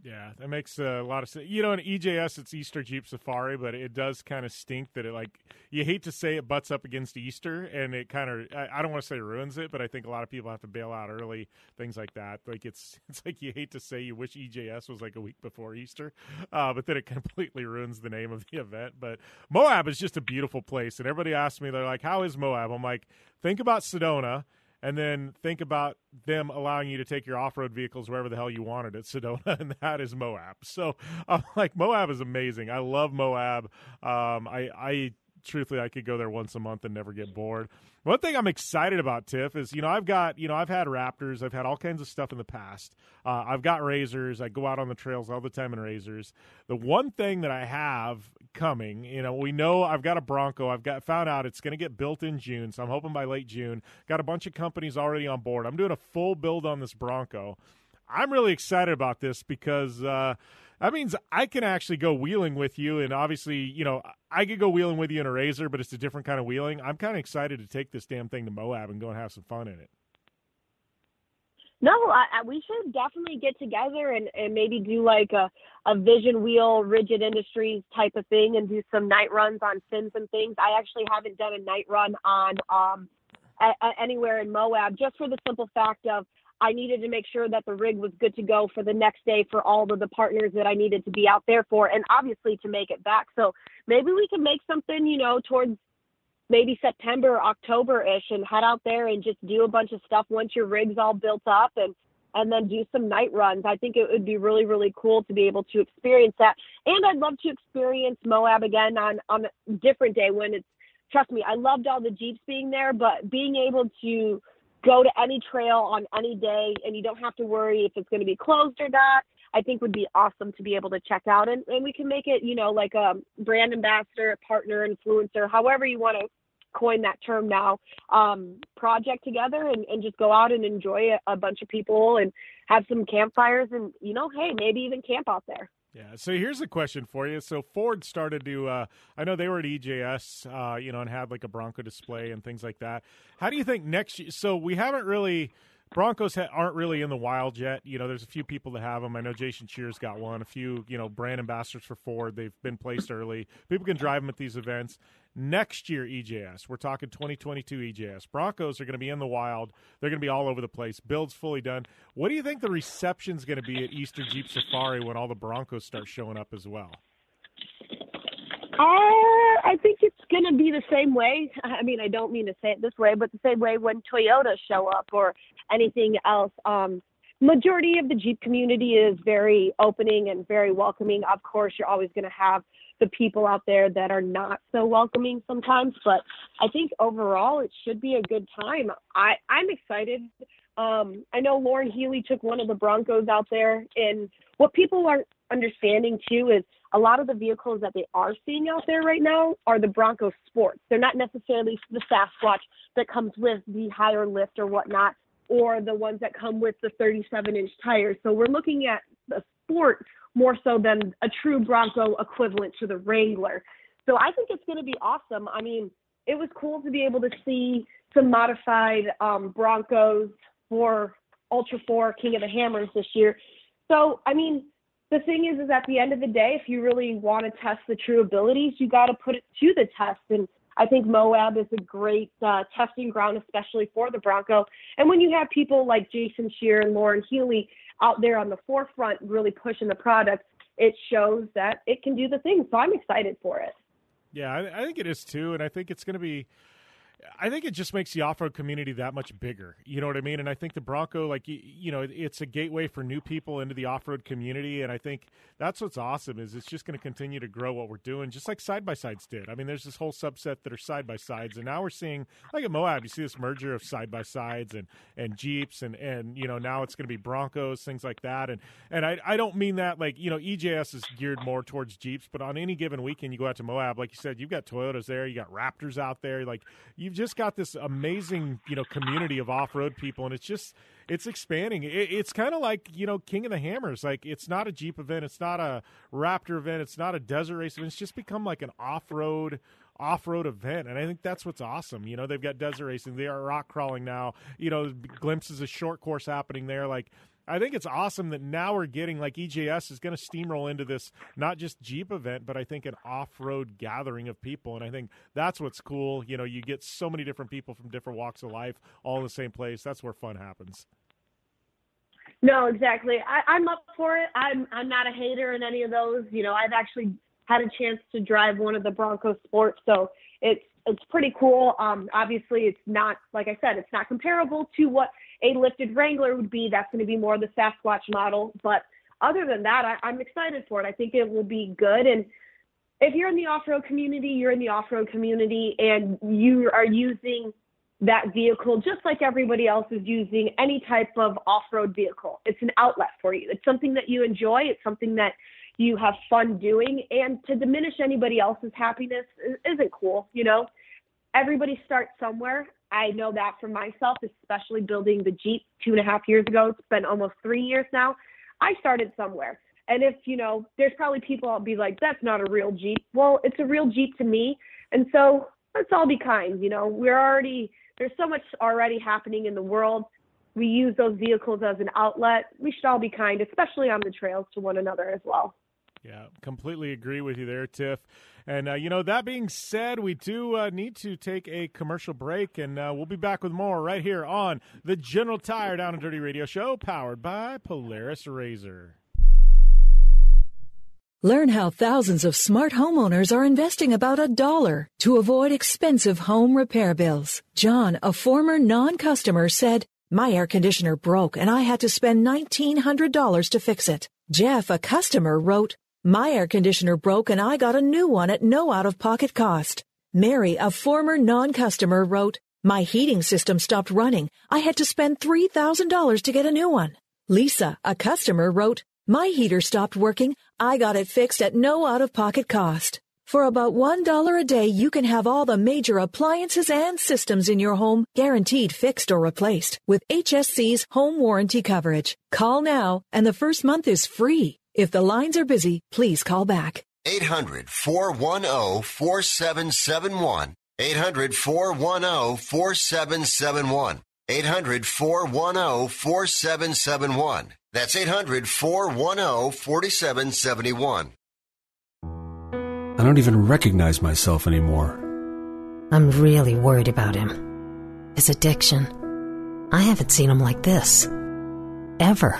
[SPEAKER 3] Yeah, that makes a lot of sense. You know, in EJS, it's Easter Jeep Safari, but it does kind of stink that it like you hate to say it butts up against Easter, and it kind of I, I don't want to say ruins it, but I think a lot of people have to bail out early, things like that. Like it's it's like you hate to say you wish EJS was like a week before Easter, uh, but then it completely ruins the name of the event. But Moab is just a beautiful place, and everybody asks me, they're like, "How is Moab?" I'm like, think about Sedona and then think about them allowing you to take your off-road vehicles wherever the hell you wanted at Sedona, and that is Moab. So, I'm like, Moab is amazing. I love Moab. Um, I, I truthfully, I could go there once a month and never get bored. One thing I'm excited about, Tiff, is you know I've got you know I've had Raptors, I've had all kinds of stuff in the past. Uh, I've got RZRs. I go out on the trails all the time in RZRs. The one thing that I have coming, you know, we know I've got a Bronco. I've got found out it's going to get built in June, so I'm hoping by late June. Got a bunch of companies already on board. I'm doing a full build on this Bronco. I'm really excited about this because. Uh, that means I can actually go wheeling with you. And obviously, you know, I could go wheeling with you in a RZR, but it's a different kind of wheeling. I'm kind of excited to take this damn thing to Moab and go and have some fun in it.
[SPEAKER 10] No, I, I, we should definitely get together and, and maybe do like a, a vision wheel, rigid industries type of thing and do some night runs on fins and things. I actually haven't done a night run on um, a, a, anywhere in Moab just for the simple fact of I needed to make sure that the rig was good to go for the next day for all of the partners that I needed to be out there for, and obviously to make it back. So maybe we can make something, you know, towards maybe September, October ish, and head out there and just do a bunch of stuff once your rig's all built up and and then do some night runs. I think it would be really, really cool to be able to experience that. And I'd love to experience Moab again on on a different day when it's trust me, I loved all the Jeeps being there, but being able to go to any trail on any day and you don't have to worry if it's going to be closed or not i think would be awesome to be able to check out. And, and we can make it you know like a brand ambassador partner influencer however you want to coin that term now um, project together and, and just go out and enjoy a, a bunch of people and have some campfires and you know hey maybe even camp out there
[SPEAKER 3] yeah. So here's a question for you. So Ford started to, uh, I know they were at EJS, uh, you know, and had like a Bronco display and things like that. How do you think next year? So we haven't really Broncos ha- aren't really in the wild yet. You know, there's a few people that have them. I know Jason Cheers got one. A few, you know, brand ambassadors for Ford. They've been placed early. People can drive them at these events. Next year, EJS. We're talking 2022 EJS. Broncos are going to be in the wild. They're going to be all over the place. Build's fully done. What do you think the reception's going to be at Easter Jeep Safari when all the Broncos start showing up as well?
[SPEAKER 10] Uh, I think it's going to be the same way. I mean, I don't mean to say it this way, but the same way when Toyota show up or anything else. Um, majority of the Jeep community is very opening and very welcoming. Of course, you're always going to have the people out there that are not so welcoming sometimes, but I think overall it should be a good time. I I'm excited. Um, I know Loren Healy took one of the Broncos out there, and what people aren't understanding too is a lot of the vehicles that they are seeing out there right now are the Bronco Sports. They're not necessarily the Sasquatch that comes with the higher lift or whatnot, or the ones that come with the 37 inch tires. So we're looking at the Sport more so than a true Bronco equivalent to the Wrangler. So I think it's going to be awesome. I mean, it was cool to be able to see some modified um, Broncos for Ultra 4 King of the Hammers this year. So, I mean, the thing is, is at the end of the day, if you really want to test the true abilities, you got to put it to the test. And I think Moab is a great uh, testing ground, especially for the Bronco. And when you have people like Jason Shear and Loren Healy out there on the forefront, really pushing the product, it shows that it can do the thing. So I'm excited for it.
[SPEAKER 3] Yeah, I, I think it is too, and I think it's going to be I think it just makes the off road community that much bigger. You know what I mean? And I think the Bronco, like you know, it's a gateway for new people into the off road community. And I think that's what's awesome is it's just going to continue to grow what we're doing, just like side by sides did. I mean, there's this whole subset that are side by sides, and now we're seeing like at Moab, you see this merger of side by sides and and Jeeps, and and you know now it's going to be Broncos, things like that. And and I I don't mean that like you know EJS is geared more towards Jeeps, but on any given weekend you go out to Moab, like you said, you've got Toyotas there, you got Raptors out there, like you you've just got this amazing, you know, community of off-road people, and it's just it's expanding. It, it's kind of like you know King of the Hammers. Like it's not a Jeep event, it's not a Raptor event, it's not a desert race event. It's just become like an off-road off-road event and i think that's what's awesome you know they've got desert racing they are rock crawling now you know glimpses of short course happening there like I think it's awesome that now we're getting like EJS is going to steamroll into this not just Jeep event, but I think an off-road gathering of people, and I think that's what's cool. You know, you get so many different people from different walks of life all in the same place. That's where fun happens.
[SPEAKER 10] No, exactly. I, I'm up for it. I'm I'm not a hater in any of those. You know, I've actually had a chance to drive one of the Bronco Sports, so it's it's pretty cool. Um, obviously, it's not like I said, it's not comparable to what a lifted Wrangler would be. That's going to be more the Sasquatch model. But other than that, I, I'm excited for it. I think it will be good. And if you're in the off-road community, you're in the off-road community, and you are using that vehicle just like everybody else is using any type of off-road vehicle. It's an outlet for you. It's something that you enjoy. It's something that you have fun doing and to diminish anybody else's happiness isn't cool you know everybody starts somewhere i know that for myself especially building the jeep two and a half years ago it's been almost three years now i started somewhere. And if you know there's probably people i'll be like that's not a real jeep. Well it's a real jeep to me. And so let's all be kind you know? We're already there's so much already happening in the world. We use those vehicles as an outlet. We should all be kind especially on the trails to one another as well
[SPEAKER 3] yeah, completely agree with you there, Tiff. And, uh, you know, that being said, we do uh, need to take a commercial break, and uh, we'll be back with more right here on the General Tire Down and Dirty Radio Show, powered by Polaris RZR.
[SPEAKER 11] Learn how thousands of smart homeowners are investing about a dollar to avoid expensive home repair bills. John, a former non customer, said, My air conditioner broke and I had to spend $1,900 to fix it. Jeff, a customer, wrote, my air conditioner broke and I got a new one at no out of pocket cost. Mary, a former non-customer, wrote, My heating system stopped running. I had to spend $3,000 to get a new one. Lisa, a customer, wrote, My heater stopped working. I got it fixed at no out of pocket cost. For about $1 a day, you can have all the major appliances and systems in your home guaranteed fixed or replaced with HSC's home warranty coverage. Call now and the first month is free. If the lines are busy, please call back.
[SPEAKER 1] 800 410 4771. 800 410 4771. 800 410 4771. That's 800 410 4771.
[SPEAKER 12] I don't even recognize myself anymore.
[SPEAKER 13] I'm really worried about him. His addiction. I haven't seen him like this. Ever.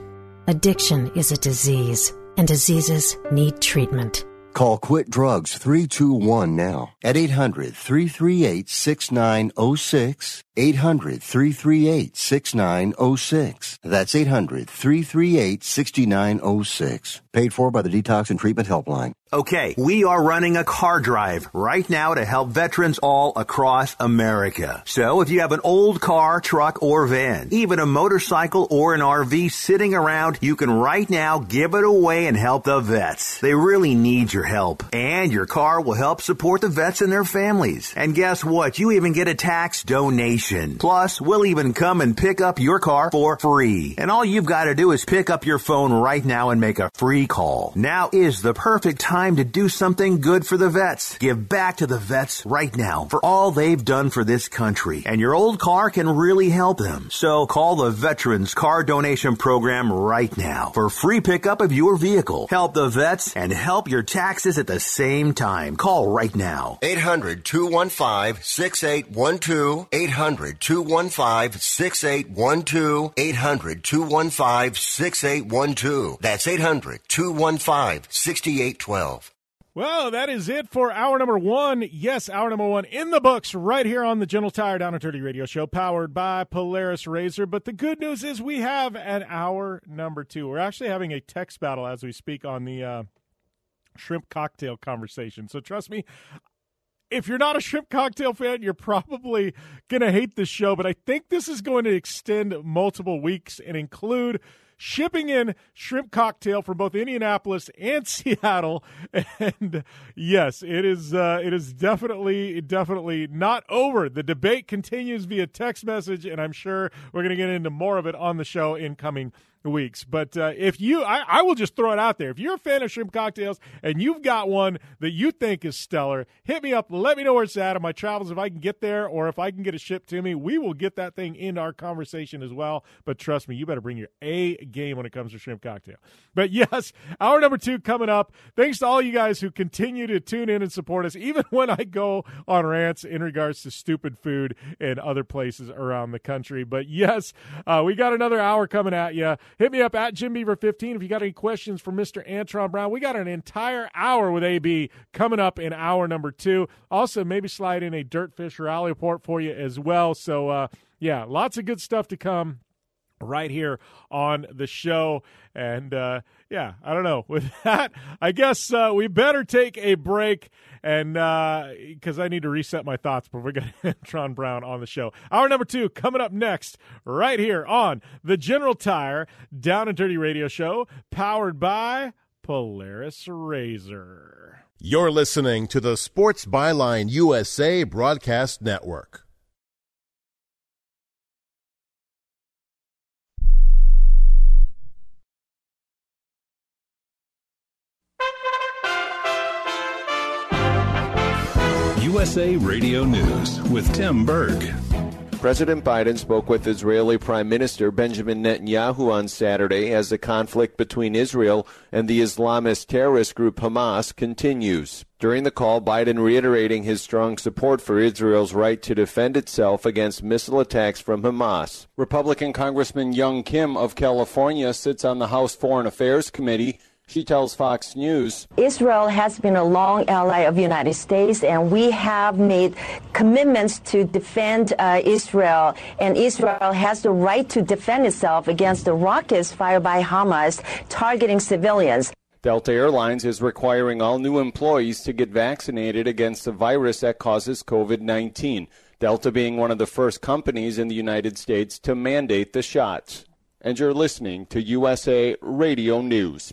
[SPEAKER 13] Addiction is a disease, and diseases need treatment.
[SPEAKER 1] Call Quit Drugs 321 now at 800 338 6906. 800 338 6906. That's 800 338 6906. Paid for by the Detox and Treatment Helpline.
[SPEAKER 14] Okay, we are running a car drive right now to help veterans all across America. So if you have an old car, truck, or van, even a motorcycle or an RV sitting around, you can right now give it away and help the vets. They really need your help. And your car will help support the vets and their families. And guess what? You even get a tax donation. Plus, we'll even come and pick up your car for free. And all you've got to do is pick up your phone right now and make a free call. Now is the perfect time to do something good for the vets. Give back to the vets right now for all they've done for this country. And your old car can really help them. So call the Veterans Car Donation Program right now for free pickup of your vehicle. Help the vets and help your taxes at the same time. Call right now.
[SPEAKER 1] 800 215 6812. 800 215 6812. 800 215 6812. That's 800 215 6812.
[SPEAKER 3] Well, that is it for hour number one. Yes, hour number one in the books right here on the General Tire Down and Dirty Radio Show, powered by Polaris RZR. But the good news is we have an hour number two. We're actually having a text battle as we speak on the uh, shrimp cocktail conversation. So trust me, if you're not a shrimp cocktail fan, you're probably going to hate this show, but I think this is going to extend multiple weeks and include shipping in shrimp cocktail from both Indianapolis and Seattle. And yes, it is uh, it is definitely definitely not over. The debate continues via text message, and I'm sure we're going to get into more of it on the show in coming weeks. But uh, if you, I, I, will just throw it out there. If you're a fan of shrimp cocktails and you've got one that you think is stellar, hit me up. Let me know where it's at on my travels if I can get there or if I can get it shipped to me. We will get that thing in our conversation as well. But trust me, you better bring your A game when it comes to shrimp cocktail. But yes, hour number two coming up. Thanks to all you guys who continue to tune in and support us, even when I go on rants in regards to stupid food in other places around the country. But yes, uh, we got another hour coming at you. Hit me up at Jim Beaver 15 if you got any questions for Mr. Antron Brown. We got an entire hour with AB coming up in hour number two. Also, maybe slide in a Dirtfish Rally report for you as well. So, uh, yeah, lots of good stuff to come right here on the show. And uh, yeah, I don't know. With that, I guess uh, we better take a break and because uh, I need to reset my thoughts before we get Tron Brown on the show. Hour number two coming up next, right here on the General Tire Down and Dirty Radio Show, powered by Polaris RZR.
[SPEAKER 15] You're listening to the Sports Byline USA Broadcast Network.
[SPEAKER 16] USA Radio News with Tim Berg.
[SPEAKER 17] President Biden spoke with Israeli Prime Minister Benjamin Netanyahu on Saturday as the conflict between Israel and the Islamist terrorist group Hamas continues. During the call, Biden reiterating his strong support for Israel's right to defend itself against missile attacks from Hamas. Republican Congressman Young Kim of California sits on the House Foreign Affairs Committee she tells Fox News
[SPEAKER 18] Israel has been a long ally of the United States, and we have made commitments to defend uh, Israel, and Israel has the right to defend itself against the rockets fired by Hamas targeting civilians.
[SPEAKER 17] Delta Airlines is requiring all new employees to get vaccinated against the virus that causes COVID 19. Delta being one of the first companies in the United States to mandate the shots. And you're listening to USA Radio News.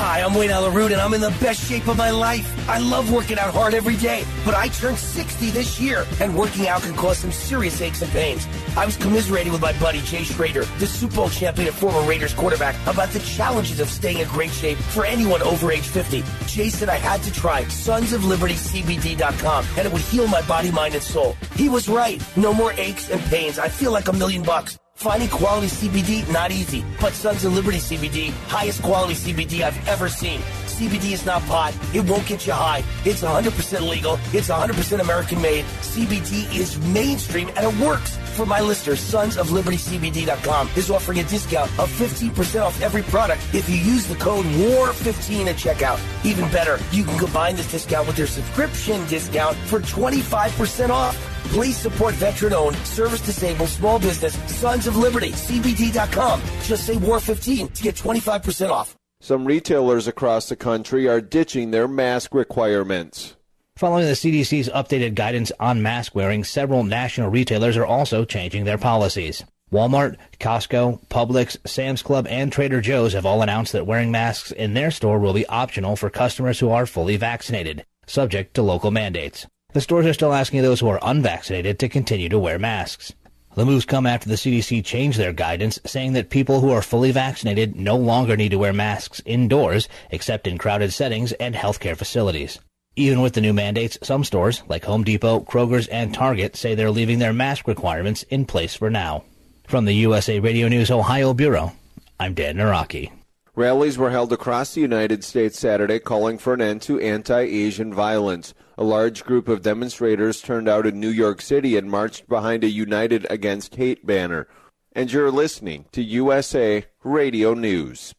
[SPEAKER 19] Hi, I'm Wayne Allyn and I'm in the best shape of my life. I love working out hard every day, but I turned 60 this year, and working out can cause some serious aches and pains. I was commiserating with my buddy Jay Schroeder, the Super Bowl champion and former Raiders quarterback, about the challenges of staying in great shape for anyone over age 50. Jay said I had to try sonsoflibertycbd.com, and it would heal my body, mind, and soul. He was right. No more aches and pains. I feel like a million bucks. Finding quality CBD, not easy. But Sons of Liberty CBD, highest quality CBD I've ever seen. CBD is not pot. It won't get you high. It's 100% legal. It's 100% American made. CBD is mainstream and it works. For my listeners, Sons of Liberty CBD.com is offering a discount of 15% off every product if you use the code WAR15 at checkout. Even better, you can combine this discount with their subscription discount for 25% off. Please support veteran owned, service disabled, small business, Sons of Liberty, CBD.com. Just say War 15 to get 25% off.
[SPEAKER 17] Some retailers across the country are ditching their mask requirements.
[SPEAKER 20] Following the CDC's updated guidance on mask wearing, several national retailers are also changing their policies. Walmart, Costco, Publix, Sam's Club, and Trader Joe's have all announced that wearing masks in their store will be optional for customers who are fully vaccinated, subject to local mandates. The stores are still asking those who are unvaccinated to continue to wear masks. The moves come after the CDC changed their guidance, saying that people who are fully vaccinated no longer need to wear masks indoors, except in crowded settings and healthcare facilities. Even with the new mandates, some stores, like Home Depot, Kroger's, and Target, say they're leaving their mask requirements in place for now. From the USA Radio News Ohio Bureau, I'm Dan Naraki.
[SPEAKER 17] Rallies were held across the United States Saturday calling for an end to anti Asian violence. A large group of demonstrators turned out in New York City and marched behind a United Against Hate banner. And you're listening to USA Radio News.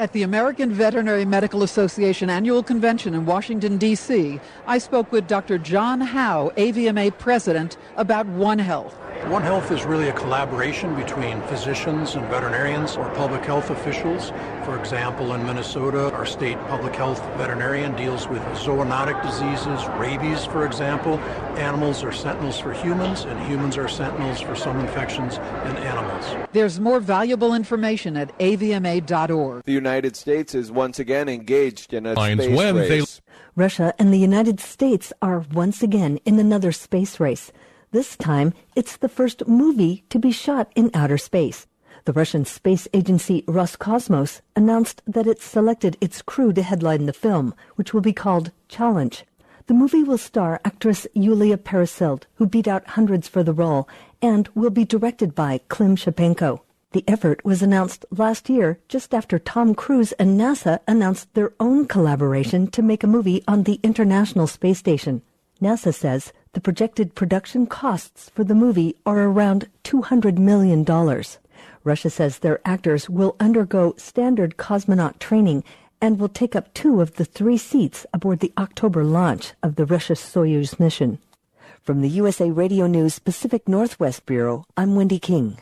[SPEAKER 21] At the American Veterinary Medical Association annual convention in Washington, D.C., I spoke with Dr. John Howe, AVMA president, about One Health.
[SPEAKER 22] One Health is really a collaboration between physicians and veterinarians or public health officials. For example, in Minnesota, our state public health veterinarian deals with zoonotic diseases, rabies, for example. Animals are sentinels for humans, and humans are sentinels for some infections in animals.
[SPEAKER 21] There's more valuable information at avma.org.
[SPEAKER 17] The United States is once again engaged in a
[SPEAKER 23] Finds
[SPEAKER 17] space
[SPEAKER 23] when they-
[SPEAKER 24] Russia and the United States are once again in another space race. This time, it's the first movie to be shot in outer space. The Russian space agency Roscosmos announced that it selected its crew to headline the film, which will be called Challenge. The movie will star actress Yulia Peresild, who beat out hundreds for the role, and will be directed by Klim Shipenko. The effort was announced last year, just after Tom Cruise and NASA announced their own collaboration to make a movie on the International Space Station. NASA says the projected production costs for the movie are around $200 million. Russia says their actors will undergo standard cosmonaut training and will take up two of the three seats aboard the October launch of the Russia Soyuz mission. From the USA Radio News Pacific Northwest Bureau, I'm Wendy King.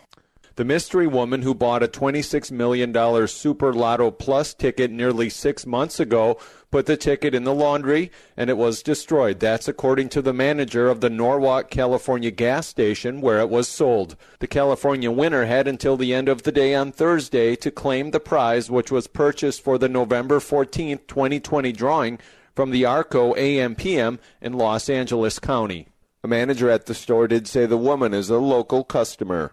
[SPEAKER 17] The mystery woman who bought a $26 million Super Lotto Plus ticket nearly six months ago put the ticket in the laundry and it was destroyed. That's according to the manager of the Norwalk, California gas station where it was sold. The California winner had until the end of the day on Thursday to claim the prize, which was purchased for the November 14, 2020 drawing from the Arco AMPM in Los Angeles County. A manager at the store did say the woman is a local customer.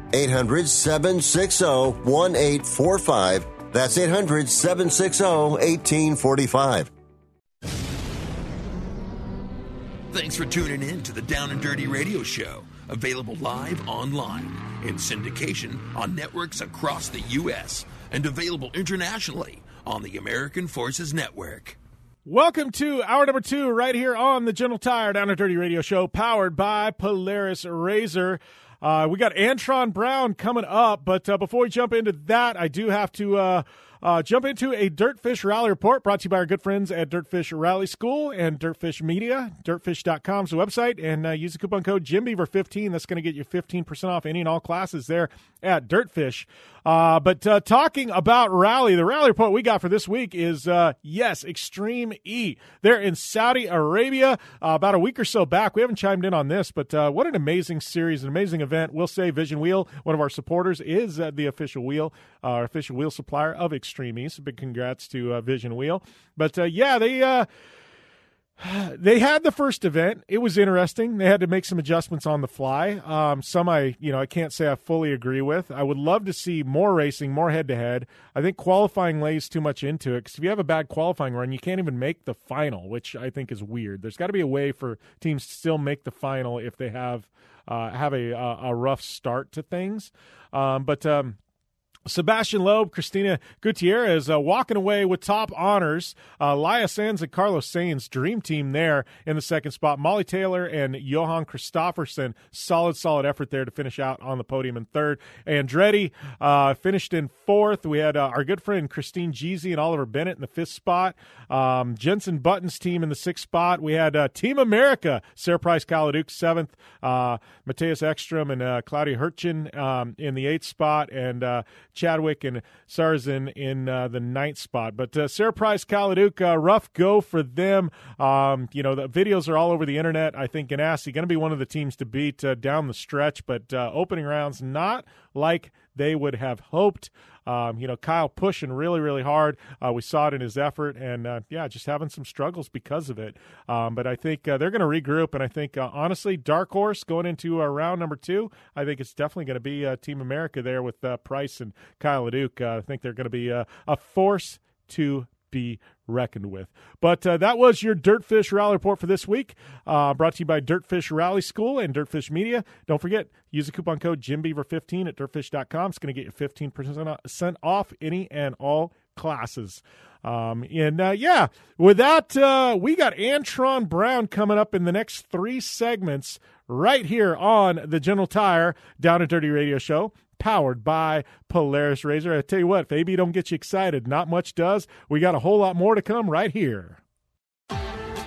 [SPEAKER 1] 800 760 1845. That's 800 760 1845.
[SPEAKER 14] Thanks for tuning in to the Down and Dirty Radio Show, available live online in syndication on networks across the U.S. and available internationally on the American Forces Network.
[SPEAKER 3] Welcome to hour number two, right here on the General Tire Down and Dirty Radio Show, powered by Polaris RZR. Uh, we got Antron Brown coming up, but uh, before we jump into that, I do have to uh, jump into a Dirtfish Rally report brought to you by our good friends at Dirtfish Rally School and Dirtfish Media. Dirtfish.com is the website, and uh, use the coupon code JimBeaver15. That's going to get you 15% off any and all classes there at Dirtfish. Uh, but uh, talking about rally, the rally report we got for this week is uh, yes, Extreme E. They're in Saudi Arabia uh, about a week or so back. We haven't chimed in on this, but uh, what an amazing series, an amazing event. We'll say Vision Wheel, one of our supporters, is uh, the official wheel, our official wheel supplier of Extreme E. So big congrats to Vision Wheel. But yeah, they they had the first event. It was interesting. They had to make some adjustments on the fly. Um, some I, you know, I can't say I fully agree with. I would love to see more racing, more head to head. I think qualifying lays too much into it because if you have a bad qualifying run, you can't even make the final, which I think is weird. There's got to be a way for teams to still make the final if they have uh, have a, a rough start to things. Um, but um, Sebastian Loeb, Cristina Gutierrez uh, walking away with top honors. Uh, Laia Sanz and Carlos Sainz, dream team there in the second spot. Molly Taylor and Johan Kristoffersson, solid, solid effort there to finish out on the podium in third. Andretti uh, finished in fourth. We had uh, our good friend Christine GZ and Oliver Bennett in the fifth spot. Um, Jensen Button's team in the sixth spot. We had uh, Team America, Sara Price Kyle LeDuc seventh, uh, Mattias Ekstrom and Claudia Hürtgen um, in the eighth spot, and Chadwick and Sarrazin in uh, the ninth spot. But uh, Sara Price uh, rough go for them. Um, you know, the videos are all over the internet. I think Ganassi going to be one of the teams to beat uh, down the stretch, but uh, opening rounds not like they would have hoped. Um, you know, Kyle pushing really, really hard. Uh, we saw it in his effort, and uh, yeah, just having some struggles because of it. Um, but I think uh, they're going to regroup, and I think uh, honestly, dark horse going into uh, round number two. I think it's definitely going to be uh, Team America there with Price and Kyle LeDuc. I think they're going to be a force to be reckoned with. But uh, that was your Dirtfish Rally Report for this week, uh, brought to you by Dirtfish Rally School and Dirtfish Media. Don't forget, use the coupon code JimBeaver15 at dirtfish.com. It's going to get you 15% off any and all classes. Um, and uh, yeah, with that, uh, we got Antron Brown coming up in the next three segments right here on the General Tire Down and Dirty Radio Show powered by Polaris RZR. I tell you what, if AB don't get you excited, not much does. We got a whole lot more to come right here.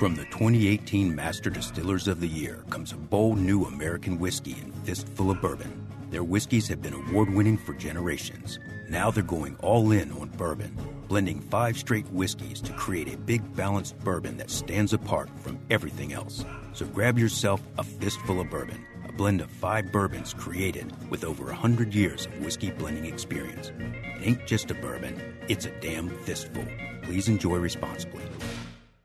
[SPEAKER 25] From the 2018 Master Distillers of the Year comes a bold new American whiskey and fistful of bourbon. Their whiskeys have been award winning for generations. Now they're going all in on bourbon, blending five straight whiskeys to create a big balanced bourbon that stands apart from everything else. So grab yourself a fistful of bourbon, a blend of five bourbons created with over 100 years of whiskey blending experience. It ain't just a bourbon, it's a damn fistful. Please enjoy responsibly.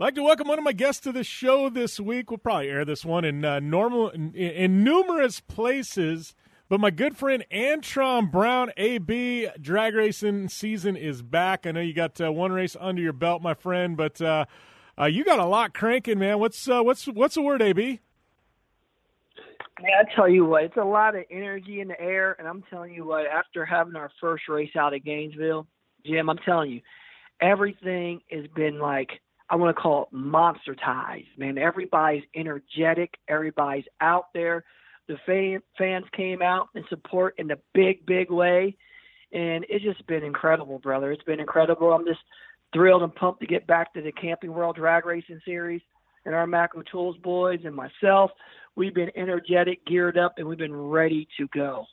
[SPEAKER 3] I'd like to welcome one of my guests to the show this week. We'll probably air this one in uh, normal in, in, numerous places. But my good friend Antron Brown, AB drag racing season is back. I know you got uh, one race under your belt, my friend, but uh, uh you got a lot cranking, man. What's uh, what's what's the word, AB?
[SPEAKER 26] Man, I tell you what, it's a lot of energy in the air, and I'm telling you what, after having our first race out at Gainesville, Jim, I'm telling you, everything has been like I want to call it monster ties, man. Everybody's energetic. Everybody's out there. The fan, fans came out and support in a big, big way. And it's just been incredible, brother. It's been incredible. I'm just thrilled and pumped to get back to the Camping World Drag Racing Series. And our Matco Tools boys and myself, we've been energetic, geared up, and we've been ready to go.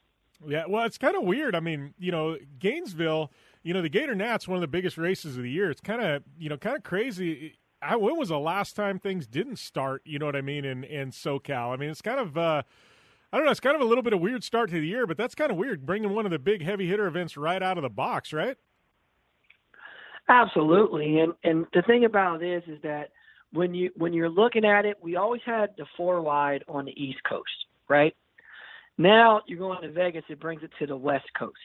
[SPEAKER 3] Yeah, well, it's kind of weird. I mean, you know, Gainesville, you know, the Gator Nats, one of the biggest races of the year. It's kind of, you know, kind of crazy. I, when was the last time things didn't start? You know what I mean? In in SoCal, I mean, it's kind of, uh, I don't know, it's kind of a little bit of weird start to the year, but that's kind of weird bringing one of the big heavy hitter events right out of the box, right?
[SPEAKER 26] Absolutely, and and the thing about it is, is that when you when you're looking at it, we always had the four wide on the East Coast, right? Now you're going to Vegas, it brings it to the West Coast.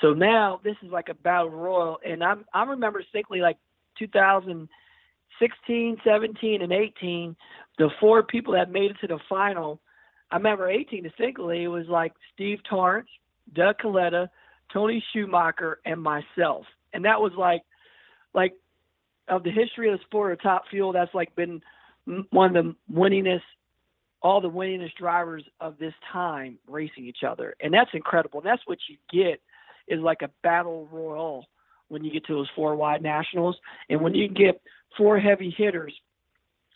[SPEAKER 26] So now this is like a battle royal, and I'm I remember distinctly like 2016, 17, and 18, the four people that made it to the final. I remember 18 distinctly. It was like Steve Torrence, Doug Kalitta, Tony Schumacher, and myself, and that was like like of the history of the sport of top fuel. That's like been one of the winningest all the winningest drivers of this time racing each other. And that's incredible. And that's what you get is like a battle royal when you get to those four wide nationals. And when you get four heavy hitters,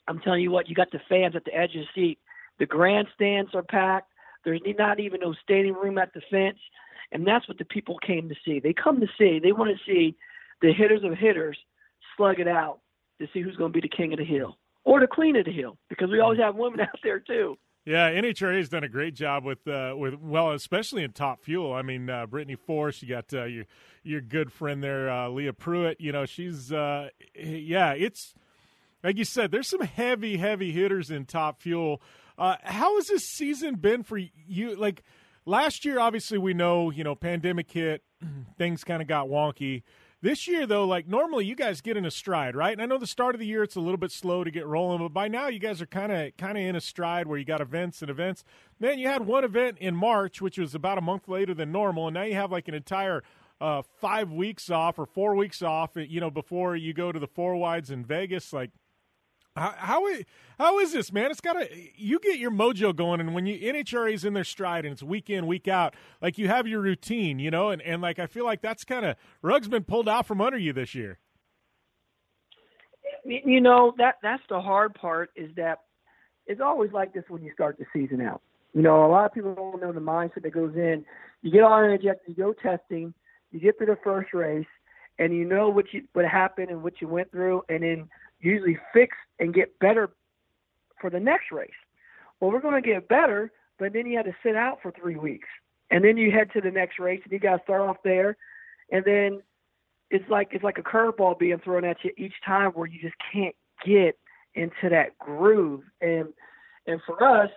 [SPEAKER 26] I'm telling you what, you got the fans at the edge of the seat. The grandstands are packed. There's not even no standing room at the fence. And that's what the people came to see. They come to see, they want to see the hitters of hitters slug it out to see who's going to be the king of the hill or the queen of the hill because we always have women out there too.
[SPEAKER 3] Yeah, NHRA has done a great job with uh, with well, especially in Top Fuel. I mean, uh, Brittany Force, you got uh, your your good friend there, uh, Leah Pruett. You know, she's uh, yeah, it's like you said. There's some heavy, heavy hitters in Top Fuel. Uh, how has this season been for you? Like last year, obviously, we know you know pandemic hit, things kind of got wonky. This year, though, like normally you guys get in a stride, right? And I know the start of the year it's a little bit slow to get rolling, but by now you guys are kind of kind of in a stride where you got events and events. Man, you had one event in March, which was about a month later than normal, and now you have like an entire uh, five weeks off or four weeks off, you know, before you go to the four wides in Vegas. Like, how, how how is this, man? It's got to you get your mojo going, and when you NHRA is in their stride and it's week in week out, like you have your routine, you know, and and like I feel like that's kind of rug's been pulled out from under you this year.
[SPEAKER 26] You know that that's the hard part is that it's always like this when you start the season out. You know, a lot of people don't know the mindset that goes in. You get on inject, you go testing, you get through the first race, and you know what you what happened and what you went through, and then usually fix and get better for the next race. Well, we're going to get better, but then you had to sit out for three weeks, and then you head to the next race, and you got to start off there, and then it's like it's like a curveball being thrown at you each time where you just can't get into that groove. And and for us,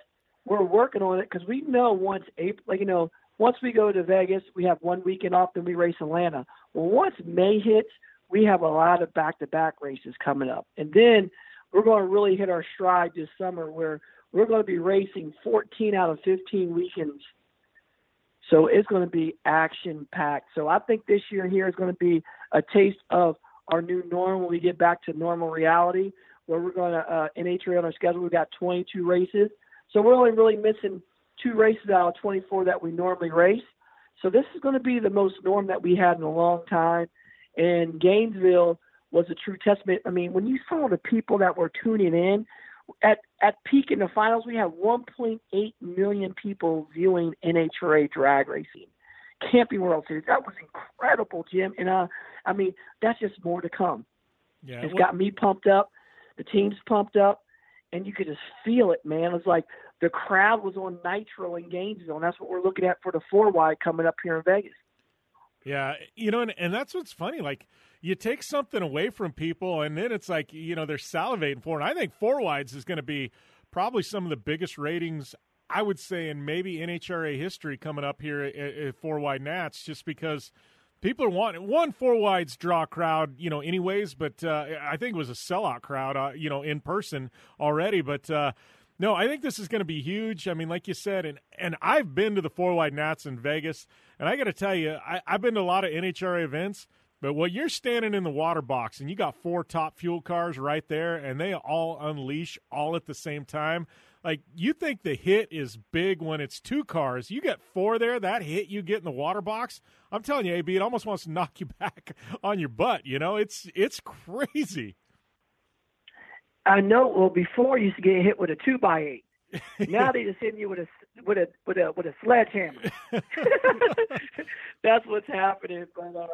[SPEAKER 26] we're working on it because we know once April, like you know, once we go to Vegas, we have one weekend off, then we race Atlanta. Well, once May hits, we have a lot of back-to-back races coming up, and then we're going to really hit our stride this summer where we're going to be racing 14 out of 15 weekends. So it's going to be action packed. So I think this year here is going to be a taste of our new norm when we get back to normal reality, where we're going to uh, NHRA on our schedule. We've got 22 races, so we're only really missing two races out of 24 that we normally race. So this is going to be the most norm that we had in a long time. And Gainesville was a true testament. I mean, when you saw the people that were tuning in, at at peak in the finals, we had 1.8 million people viewing NHRA drag racing, Camping World Series. That was incredible, Jim. And uh, I mean, that's just more to come.
[SPEAKER 3] Yeah,
[SPEAKER 26] it's got me pumped up. The team's pumped up, and you could just feel it, man. It's like the crowd was on nitro in Gainesville, and that's what we're looking at for the four wide coming up here in Vegas.
[SPEAKER 3] Yeah, you know, and, and that's what's funny. Like, you take something away from people, and then it's like you know they're salivating for. And I think four wides is going to be probably some of the biggest ratings I would say in maybe NHRA history coming up here at, at four wide Nats, just because people are wanting one four wides draw crowd, you know, anyways. But uh, I think it was a sellout crowd, uh, you know, in person already. But uh, no, I think this is going to be huge. I mean, like you said, and and I've been to the four wide Nats in Vegas, and I got to tell you, I, I've been to a lot of NHRA events. But when you're standing in the water box and you got four top fuel cars right there and they all unleash all at the same time, like you think the hit is big when it's two cars. You get four there, that hit you get in the water box. I'm telling you, AB, it almost wants to knock you back on your butt. You know, it's it's crazy.
[SPEAKER 26] I know. Well, before you used to get hit with a two by eight. Now they just hit you with a with a with a with a sledgehammer. that's what's happening. But uh,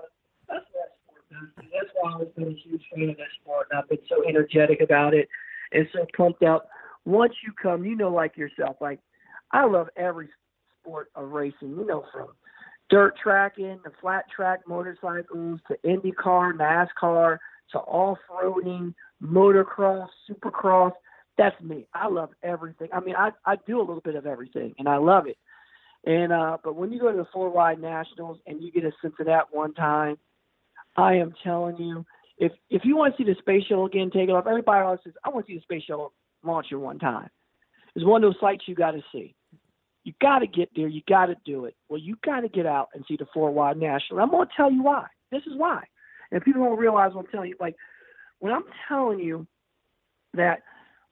[SPEAKER 26] that's that sport does. That's why I've been a huge fan of that sport, and I've been so energetic about it and so pumped out. Once you come, you know, like yourself, like I love every sport of racing. You know, from dirt tracking to flat track motorcycles to IndyCar, NASCAR to off-roading, motocross, supercross. That's me. I love everything. I mean, I I do a little bit of everything, and I love it. And uh, but when you go to the four wide nationals and you get a sense of that one time, I am telling you, if if you want to see the space shuttle again take off, everybody else says, I want to see the space shuttle launch one time. It's one of those sights you got to see. You got to get there. You got to do it. Well, you got to get out and see the four wide national. I'm going to tell you why. This is why. And people don't realize what I'm telling you. Like when I'm telling you that,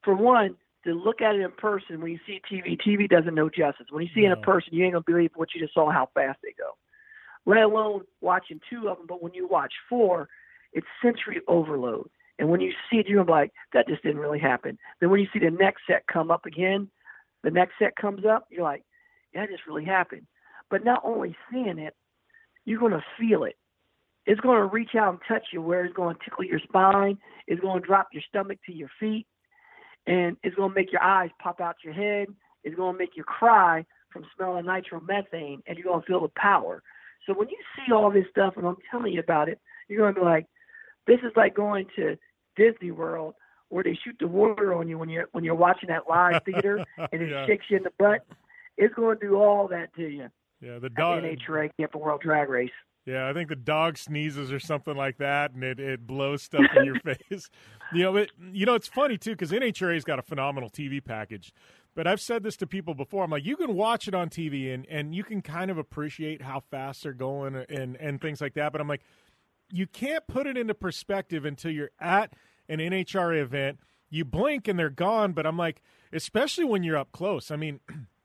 [SPEAKER 26] for one, to look at it in person when you see TV, TV doesn't know justice. When you see no. it in person, you ain't gonna believe what you just saw how fast they go. Let alone watching two of them, but when you watch four, it's sensory overload. And when you see it, you're gonna be like, that just didn't really happen. Then when you see the next set come up again, the next set comes up, you're like, yeah, that just really happened. But not only seeing it, you're gonna feel it. It's going to reach out and touch you where it's going to tickle your spine. It's going to drop your stomach to your feet. And it's going to make your eyes pop out your head. It's going to make you cry from smelling nitromethane. And you're going to feel the power. So when you see all this stuff and I'm telling you about it, you're going to be like, this is like going to Disney World where they shoot the water on you when you're when you're watching that live theater and it yeah. shakes you in the butt. It's going to do all that to you.
[SPEAKER 3] Yeah, the dog.
[SPEAKER 26] NHRA Camp World Drag Race.
[SPEAKER 3] Yeah, I think the dog sneezes or something like that, and it, it blows stuff in your face. You know, it, you know, it's funny too because NHRA's got a phenomenal TV package. But I've said this to people before. I'm like, you can watch it on TV and, and you can kind of appreciate how fast they're going and, and things like that. But I'm like, you can't put it into perspective until you're at an NHRA event. You blink and they're gone. But I'm like, especially when you're up close. I mean,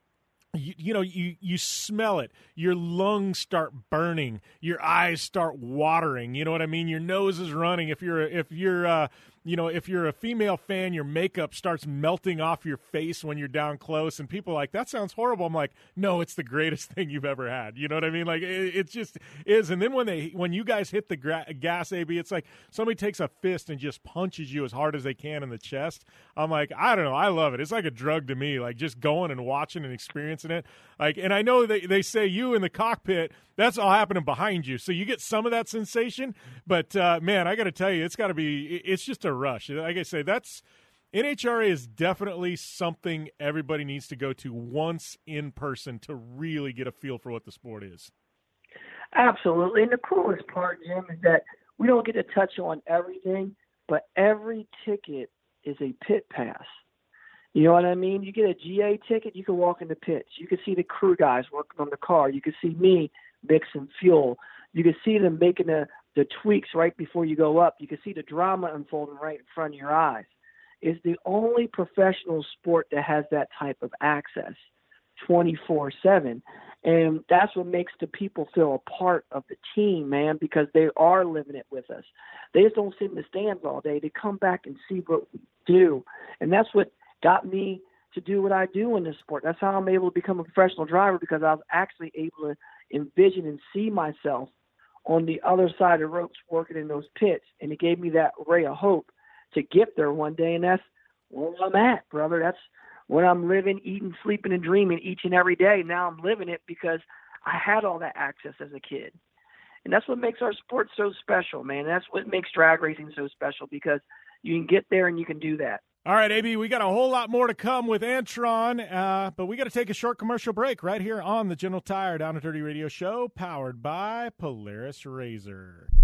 [SPEAKER 3] you, you know you you smell it. Your lungs start burning. Your eyes start watering. You know what i mean? Your nose is running. If you're if you're uh you know, if you're a female fan, your makeup starts melting off your face when you're down close, and people like, that sounds horrible. I'm like, no, it's the greatest thing you've ever had. You know what I mean? Like, it, it just is. And then when they, when you guys hit the gra- gas, AB, it's like somebody takes a fist and just punches you as hard as they can in the chest. I'm like, I don't know, I love it. It's like a drug to me. Like just going and watching and experiencing it. Like, and I know they they say you in the cockpit, that's all happening behind you, so you get some of that sensation. But uh, man, I got to tell you, it's got to be. It's just a rush. Like I say, that's NHRA is definitely something everybody needs to go to once in person to really get a feel for what the sport is.
[SPEAKER 26] Absolutely. And the coolest part, Jim, is that we don't get to touch on everything, but every ticket is a pit pass. You know what I mean? You get a GA ticket, you can walk in the pits. You can see the crew guys working on the car. You can see me mixing fuel. You can see them making the the tweaks right before you go up. You can see the drama unfolding right in front of your eyes. It's the only professional sport that has that type of access 24 7. And that's what makes the people feel a part of the team, man, because they are living it with us. They just don't sit in the stands all day. They come back and see what we do. And that's what got me to do what I do in this sport. That's how I'm able to become a professional driver because I was actually able to envision and see myself on the other side of ropes working in those pits. And it gave me that ray of hope to get there one day. And that's where I'm at, brother. That's what I'm living, eating, sleeping, and dreaming each and every day. Now I'm living it because I had all that access as a kid. And that's what makes our sport so special, man. That's what makes drag racing so special because you can get there and you can do that.
[SPEAKER 3] All right, AB, we got a whole lot more to come with Antron, uh, but we got to take a short commercial break right here on the General Tire Down and Dirty Radio Show, powered by Polaris RZR.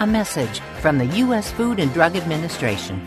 [SPEAKER 27] A message from the U.S. Food and Drug Administration.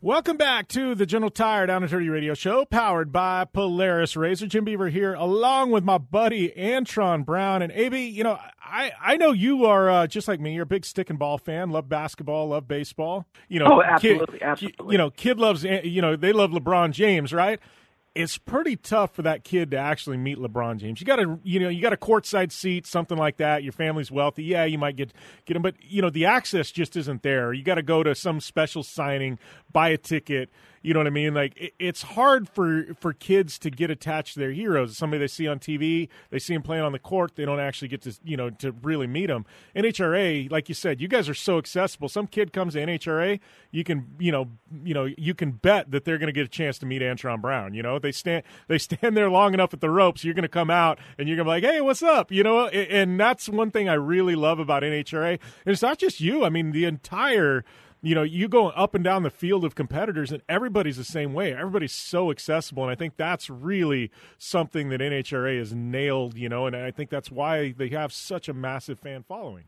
[SPEAKER 3] Welcome back to the General Tire Down and Dirty Radio Show, powered by Polaris RZR. Jim Beaver here, along with my buddy Antron Brown. And AB, you know, I, I know you are uh, just like me. You're a big stick and ball fan. Love basketball. Love baseball. You know,
[SPEAKER 26] oh, absolutely,
[SPEAKER 3] kid,
[SPEAKER 26] absolutely.
[SPEAKER 3] You know, kid loves. You know, they love LeBron James, right? It's pretty tough for that kid to actually meet LeBron James. You got a you know, you got a courtside seat, something like that. Your family's wealthy, yeah, you might get get him, but you know, the access just isn't there. You got to go to some special signing, buy a ticket. You know what I mean? Like it, it's hard for for kids to get attached to their heroes. Somebody they see on TV, they see him playing on the court, they don't actually get to you know to really meet him. NHRA, like you said, you guys are so accessible. Some kid comes to NHRA, you can you know you know you can bet that they're going to get a chance to meet Antron Brown. You know they stand they stand there long enough at the ropes, you're going to come out and you're going to be like, hey, what's up? You know, and that's one thing I really love about NHRA. And it's not just you. I mean, the entire you know, you go up and down the field of competitors, and everybody's the same way. Everybody's so accessible, and I think that's really something that NHRA has nailed. You know, and I think that's why they have such a massive fan following.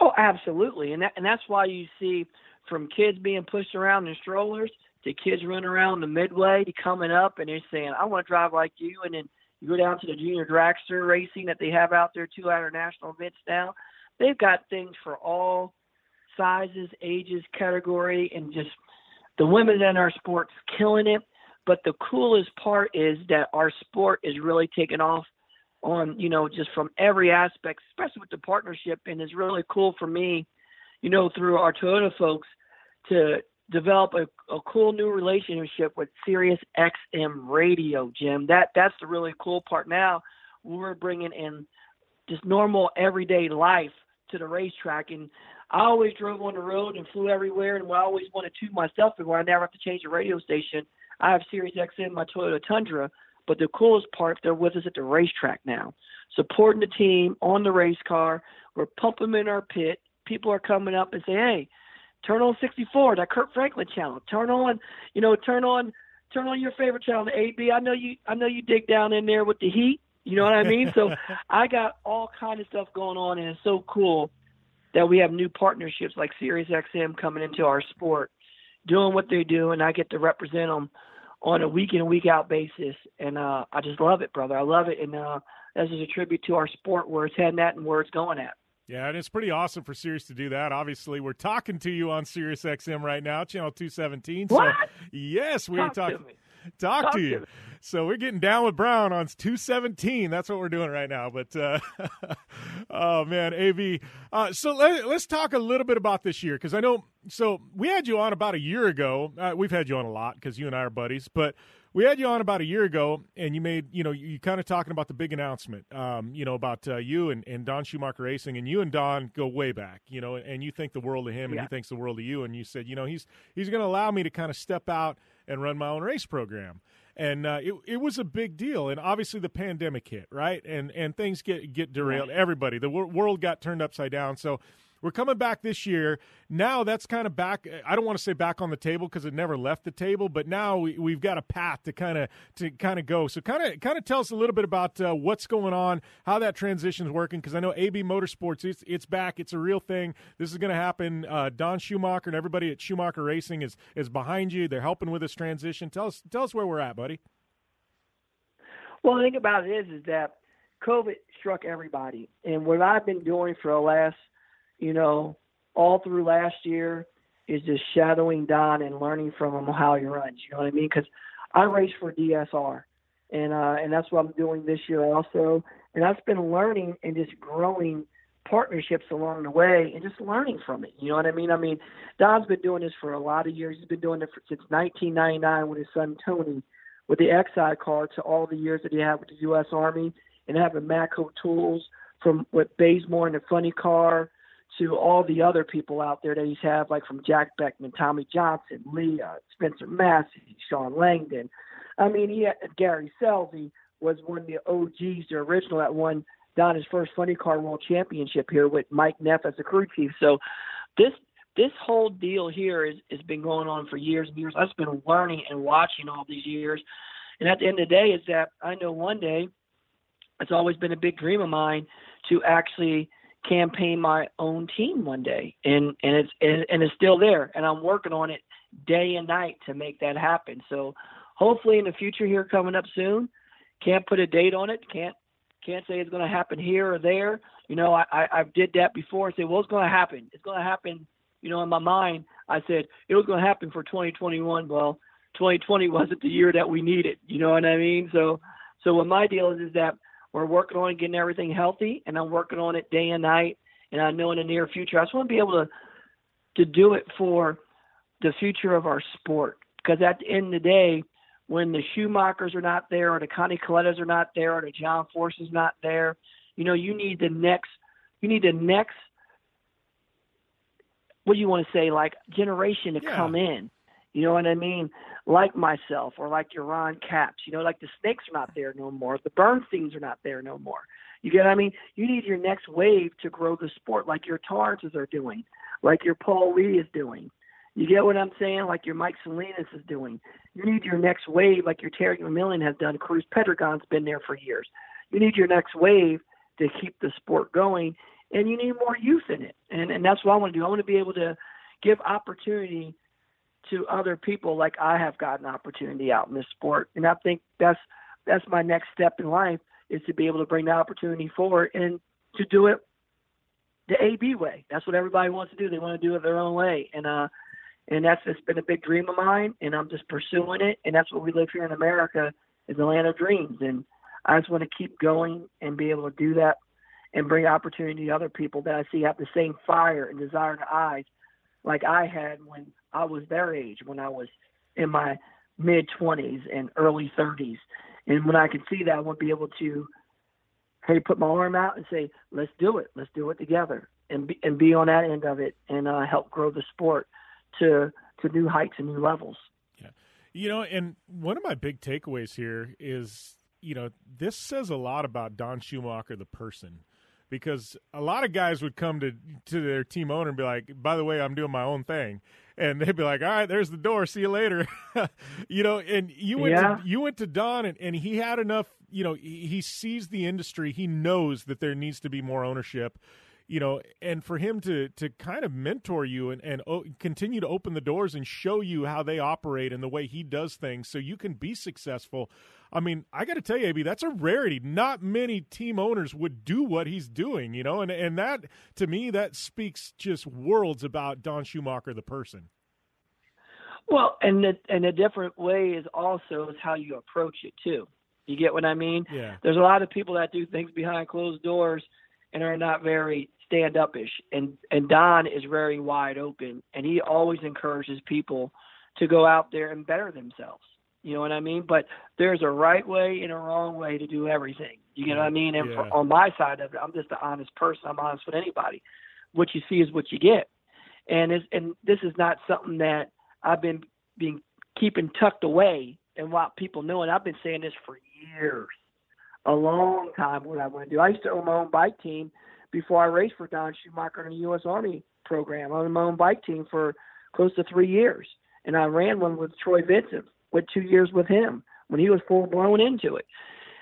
[SPEAKER 26] Oh, absolutely, and that, and that's why you see from kids being pushed around in strollers to kids running around the midway to coming up, and they're saying, "I want to drive like you," and then you go down to the junior dragster racing that they have out there, two other national events now. They've got things for all sizes, ages, category, and just the women in our sport's killing it. But the coolest part is that our sport is really taking off on, you know, just from every aspect, especially with the partnership. And it's really cool for me, you know, through our Toyota folks to develop a, a cool new relationship with Sirius XM Radio, Jim. That that's the really cool part. Now we're bringing in just normal everyday life to the racetrack, and I always drove on the road and flew everywhere, and I always wanted to myself where I never have to change the radio station. I have Sirius XM, my Toyota Tundra, but the coolest part, they're with us at the racetrack now, supporting the team on the race car. We're pumping them in our pit. People are coming up and say, "Hey, turn on 64, that Kirk Franklin channel. Turn on, you know, turn on, turn on your favorite channel, the AB. I know you, I know you dig down in there with the heat. You know what I mean? so I got all kind of stuff going on, and it's so cool that we have new partnerships like Sirius XM coming into our sport, doing what they do, and I get to represent them on a week in week out basis, and uh, I just love it, brother. I love it, and uh, this is a tribute to our sport, where it's heading at and where it's going at.
[SPEAKER 3] Yeah, and it's pretty awesome for Sirius to do that. Obviously, we're talking to you on Sirius XM right now, channel 217.
[SPEAKER 26] What?
[SPEAKER 3] Yes, we
[SPEAKER 26] Talk
[SPEAKER 3] are talking. Talk,
[SPEAKER 26] Talk
[SPEAKER 3] to you. So we're getting down with Brown on 217. That's what we're doing right now. But uh, oh man, AB. Uh, so let, us talk a little bit about this year because I know. So we had you on about a year ago. Uh, we've had you on a lot because you and I are buddies, but. We had you on about a year ago, and you made you know you, you kind of talking about the big announcement, um, you know about uh, you and, and Don Schumacher Racing, and you and Don go way back, you know, and you think the world of him, and he thinks the world of you, and you said, you know, he's he's going to allow me to kind of step out and run my own race program, and uh, it it was a big deal, and obviously the pandemic hit, right, and and things get get derailed. Everybody, the wor- world got turned upside down, so. We're coming back this year. Now that's kind of back. I don't want to say back on the table because it never left the table, but now we, we've got a path to kind of to kind of go. So kind of kind of tell us a little bit about uh, what's going on, how that transition is working. Because I know AB Motorsports, it's it's back. It's a real thing. This is going to happen. Uh, Don Schumacher and everybody at Schumacher Racing is is behind you. They're helping with this transition. Tell us tell us where we're at, buddy.
[SPEAKER 26] Well, the thing about it is, is that COVID struck everybody, and what I've been doing for the last, you know, all through last year is just shadowing Don and learning from him how he runs. You know what I mean? Because I race for DSR, and uh, and that's what I'm doing this year also. And I've been learning and just growing partnerships along the way and just learning from it. You know what I mean? I mean, Don's been doing this for a lot of years. He's been doing it for, since 1999 with his son Tony, with the XI car to all the years that he had with the U.S. Army and having Matco tools from with Bazemore and the Funny Car to all the other people out there that he's had, like from Jack Beckman, Tommy Johnson, Lee, uh, Spencer Massey, Shawn Langdon. I mean, he had Gary Scelzi was one of the OGs, the original that won Don his first Funny Car World Championship here with Mike Neff as the crew chief. So this this whole deal here is has been going on for years and years. I've been learning and watching all these years. And at the end of the day, is that I know one day it's always been a big dream of mine to actually campaign my own team one day, and and it's and, and it's still there, and I'm working on it day and night to make that happen. So hopefully in the future here coming up soon, can't put a date on it, can't can't say it's going to happen here or there. You know, I I, I did that before and say, well, it's going to happen. It's going to happen. You know, in my mind, I said it was going to happen for 2021. Well, 2020 wasn't the year that we needed. You know what I mean? So, so what my deal is is that we're working on getting everything healthy, and I'm working on it day and night. And I know in the near future, I just want to be able to to do it for the future of our sport. Because at the end of the day, when the Schumachers are not there, or the Connie Kalittas are not there, or the John Force is not there, you know, you need the next, you need the next, what do you want to say, like generation to come in. You know what I mean? Like myself, or like your Ron Capps. You know, like the Snakes are not there no more. The Bernsteins are not there no more. You get what I mean? You need your next wave to grow the sport, like your Torrences are doing, like your Paul Lee is doing. You get what I'm saying? Like your Mike Salinas is doing. You need your next wave, like your Terry McMillen has done. Cruz Pedregon's been there for years. You need your next wave to keep the sport going, and you need more youth in it. And and that's what I want to do. I want to be able to give opportunity to other people like I have gotten an opportunity out in this sport. And I think that's that's my next step in life is to be able to bring the opportunity forward and to do it the AB way. That's what everybody wants to do. They want to do it their own way. And uh and that's just been a big dream of mine and I'm just pursuing it and that's what we live here in America is the land of dreams and I just want to keep going and be able to do that and bring opportunity to other people that I see have the same fire and desire in the eyes like I had when I was their age, when I was in my mid 20s and early 30s. And when I can see that, I to be able to, hey, put my arm out and say, let's do it. Let's do it together and be, and be on that end of it and uh, help grow the sport to, to new heights and new levels. Yeah.
[SPEAKER 3] You know, and one of my big takeaways here is, you know, this says a lot about Don Schumacher, the person, because a lot of guys would come to to their team owner and be like, "By the way, I'm doing my own thing," and they'd be like, "All right, there's the door. See you later." you know, and you went
[SPEAKER 26] Yeah.
[SPEAKER 3] to, you went to Don, and, and he had enough. You know, he, he sees the industry. He knows that there needs to be more ownership you know, and for him to to kind of mentor you and and o- continue to open the doors and show you how they operate and the way he does things, so you can be successful. I mean, I got to tell you, AB, that's a rarity. Not many team owners would do what he's doing, you know, and and that to me that speaks just worlds about Don Schumacher, the person.
[SPEAKER 26] Well, and the, and a different way is also is how you approach it too. You get what I mean?
[SPEAKER 3] Yeah.
[SPEAKER 26] There's a lot of people that do things behind closed doors and are not very stand upish. And and Don is very wide open and he always encourages people to go out there and better themselves. You know what I mean? But there's a right way and a wrong way to do everything. You get what I mean? And
[SPEAKER 3] Yeah.
[SPEAKER 26] for, on my side of it, I'm just an honest person. I'm honest with anybody. What you see is what you get. And it's, and this is not something that I've been being keeping tucked away and want people know. And I've been saying this for years, a long time. What I want to do. I used to own my own bike team before I raced for Don Schumacher in the U.S. Army program. I owned my own bike team for close to three years, and I ran one with Troy Vincent. Went two years with him when he was full blown into it,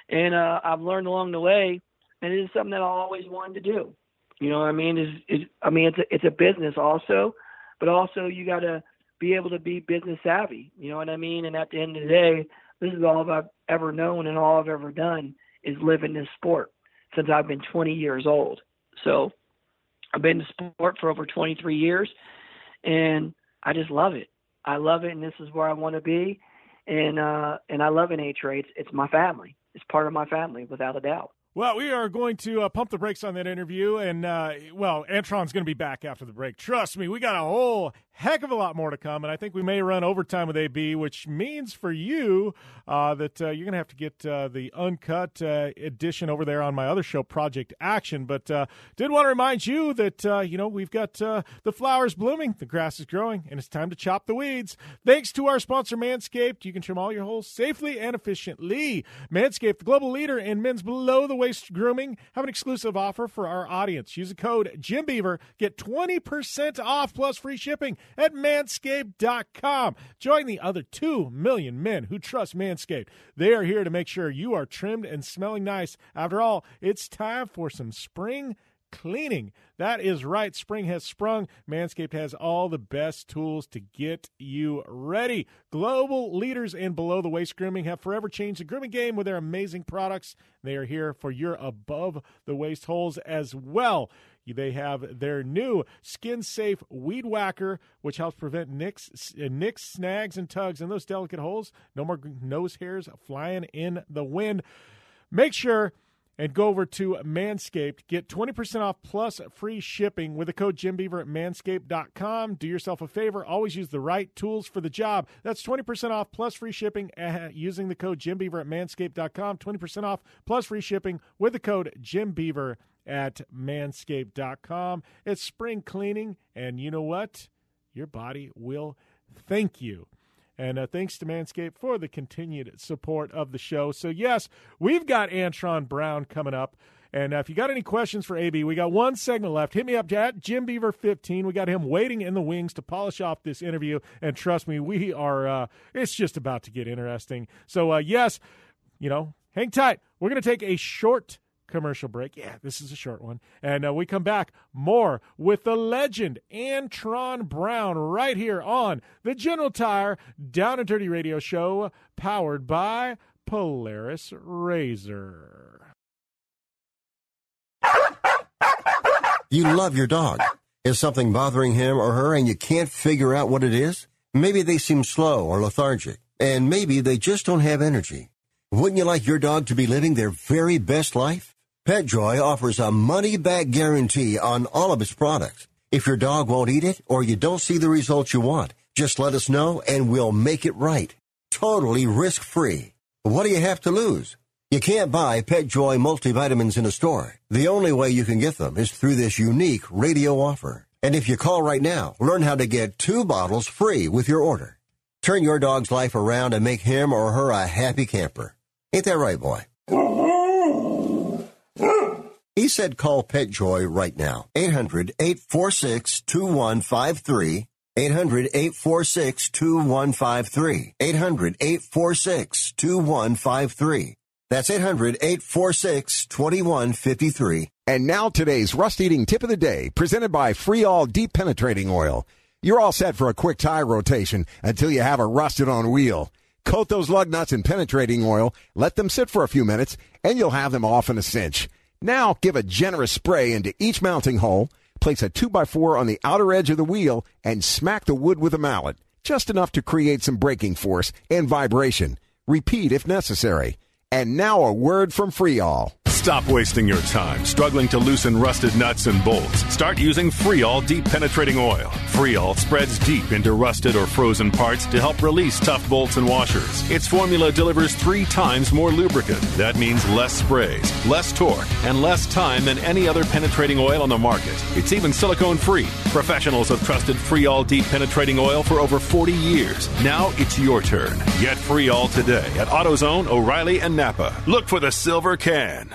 [SPEAKER 26] and uh, I've learned along the way, and it is something that I always wanted to do. You know what I mean? Is is I mean it's a, it's a business also, but also you got to be able to be business savvy. You know what I mean? And at the end of the day, this is all I've ever known and all I've ever done is live in this sport since I've been 20 years old. So I've been in sport for over 23 years, and I just love it. I love it, and this is where I want to be. And uh, and I love NA Trades. It's my family. It's part of my family, without a doubt.
[SPEAKER 3] Well, we are going to uh, pump the brakes on that interview, and uh, well, Antron's going to be back after the break. Trust me, we got a whole heck of a lot more to come, and I think we may run overtime with AB, which means for you uh, that uh, you're going to have to get uh, the uncut uh, edition over there on my other show, Project Action. But uh, did want to remind you that uh, you know we've got the flowers blooming, the grass is growing, and it's time to chop the weeds. Thanks to our sponsor, Manscaped, you can trim all your holes safely and efficiently. Manscaped, the global leader in men's below the waist grooming, have an exclusive offer for our audience. Use the code Jim Beaver, get 20% off plus free shipping at manscaped.com. Join the other 2 million men who trust Manscaped. They are here to make sure you are trimmed and smelling nice. After all, it's time for some spring cleaning. That is right. Spring has sprung. Manscaped has all the best tools to get you ready. Global leaders in below the waist grooming have forever changed the grooming game with their amazing products. They are here for your above the waist holes as well. They have their new skin safe weed whacker, which helps prevent nicks, uh, nicks, snags, and tugs in those delicate holes. No more nose hairs flying in the wind. Make sure and go over to Manscaped. Get 20% off plus free shipping with the code JimBeaver at manscaped.com. Do yourself a favor. Always use the right tools for the job. That's 20% off plus free shipping using the code JimBeaver at manscaped.com. 20% off plus free shipping with the code JimBeaver at manscaped.com. It's spring cleaning, and you know what? Your body will thank you. And uh, thanks to Manscaped for the continued support of the show. So, yes, we've got Antron Brown coming up. And uh, if you got any questions for AB, we got one segment left. Hit me up at Jim Beaver 15. We got him waiting in the wings to polish off this interview. And trust me, we are, uh, it's just about to get interesting. So, uh, yes, you know, hang tight. We're going to take a short commercial break. Yeah, this is a short one. And uh, we come back more with the legend Antron Brown right here on the General Tire Down and Dirty Radio Show, powered by Polaris RZR.
[SPEAKER 1] You love your dog. Is something bothering him or her and you can't figure out what it is? Maybe they seem slow or lethargic, and maybe they just don't have energy. Wouldn't you like your dog to be living their very best life? PetJoy offers a money back guarantee on all of its products. If your dog won't eat it or you don't see the results you want, just let us know and we'll make it right. Totally risk free. What do you have to lose? You can't buy PetJoy multivitamins in a store. The only way you can get them is through this unique radio offer. And if you call right now, learn how to get two bottles free with your order. Turn your dog's life around and make him or her a happy camper. Ain't that right, boy? He said call PetJoy right now. 800 846 2153. 800 846 2153. 800 846 2153. That's 800 846 2153.
[SPEAKER 28] And now today's rust eating tip of the day, presented by Free All Deep Penetrating Oil. You're all set for a quick tire rotation until you have a rusted on wheel. Coat those lug nuts in penetrating oil, let them sit for a few minutes, and you'll have them off in a cinch. Now give a generous spray into each mounting hole, place a 2x4 on the outer edge of the wheel, and smack the wood with a mallet, just enough to create some braking force and vibration. Repeat if necessary. And now a word from Freol.
[SPEAKER 23] Stop wasting your time struggling to loosen rusted nuts and bolts. Start using Freol Deep Penetrating Oil. Freol spreads deep into rusted or frozen parts to help release tough bolts and washers. Its formula delivers three times more lubricant. That means less sprays, less torque, and less time than any other penetrating oil on the market. It's even silicone free. Professionals have trusted Freol Deep Penetrating Oil for over 40 years. Now it's your turn. Get Freol today at AutoZone, O'Reilly, and Napa. Look for the silver can.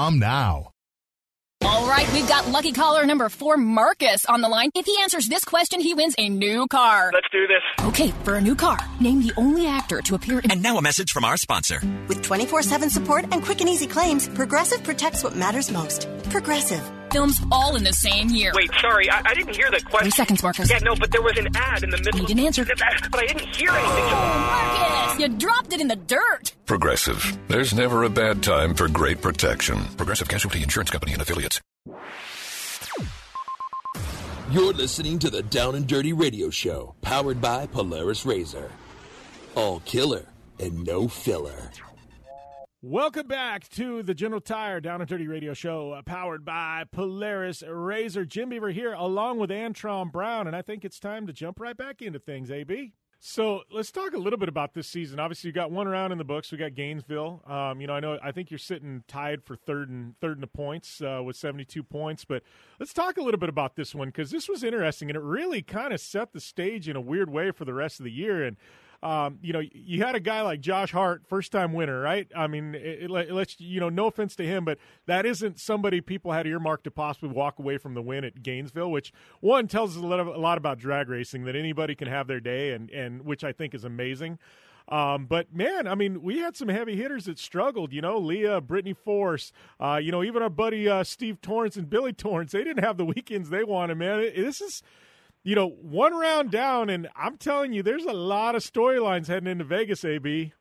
[SPEAKER 29] now.
[SPEAKER 30] All right, we've got lucky caller number four, Marcus, on the line. If he answers this question, he wins a new car.
[SPEAKER 31] Let's do this.
[SPEAKER 30] Okay, for a new car, name the only actor to appear in.
[SPEAKER 32] And now a message from our sponsor.
[SPEAKER 33] With 24 7 support and quick and easy claims, Progressive protects what matters most. Progressive.
[SPEAKER 30] Films all in the same year.
[SPEAKER 31] Wait, sorry, I, I didn't hear the question.
[SPEAKER 30] Three seconds, Marcus.
[SPEAKER 31] Yeah, no, but there was an ad in the middle.
[SPEAKER 30] You didn't answer.
[SPEAKER 31] But I didn't hear anything.
[SPEAKER 30] Oh, Marcus, you dropped it in the dirt.
[SPEAKER 34] Progressive. There's never a bad time for great protection. Progressive Casualty Insurance Company and affiliates.
[SPEAKER 8] You're listening to the Down and Dirty Radio Show, powered by Polaris RZR. All killer and no filler.
[SPEAKER 3] Welcome back to the General Tire Down and Dirty Radio Show, uh, powered by Polaris RZR. Jim Beaver here, along with Antron Brown, and I think it's time to jump right back into things. AB. So let's talk a little bit about this season. Obviously, you got one round in the books. We got Gainesville. Um, you know, I know I think you're sitting tied for third and third in the points uh, with 72 points. But let's talk a little bit about this one because this was interesting and it really kind of set the stage in a weird way for the rest of the year. And um, you know, you had a guy like Josh Hart, first time winner, right? I mean, it, it, let's, you know, no offense to him, but that isn't somebody people had earmarked to possibly walk away from the win at Gainesville, which one tells us a lot, of, a lot about drag racing that anybody can have their day, and, and which I think is amazing. Um, but man, I mean, we had some heavy hitters that struggled. You know, Leah, Brittany Force. Uh, you know, even our buddy uh, Steve Torrence and Billy Torrence. They didn't have the weekends they wanted. Man, it, this is you know, one round down, and I'm telling you, there's a lot of storylines heading into Vegas, AB.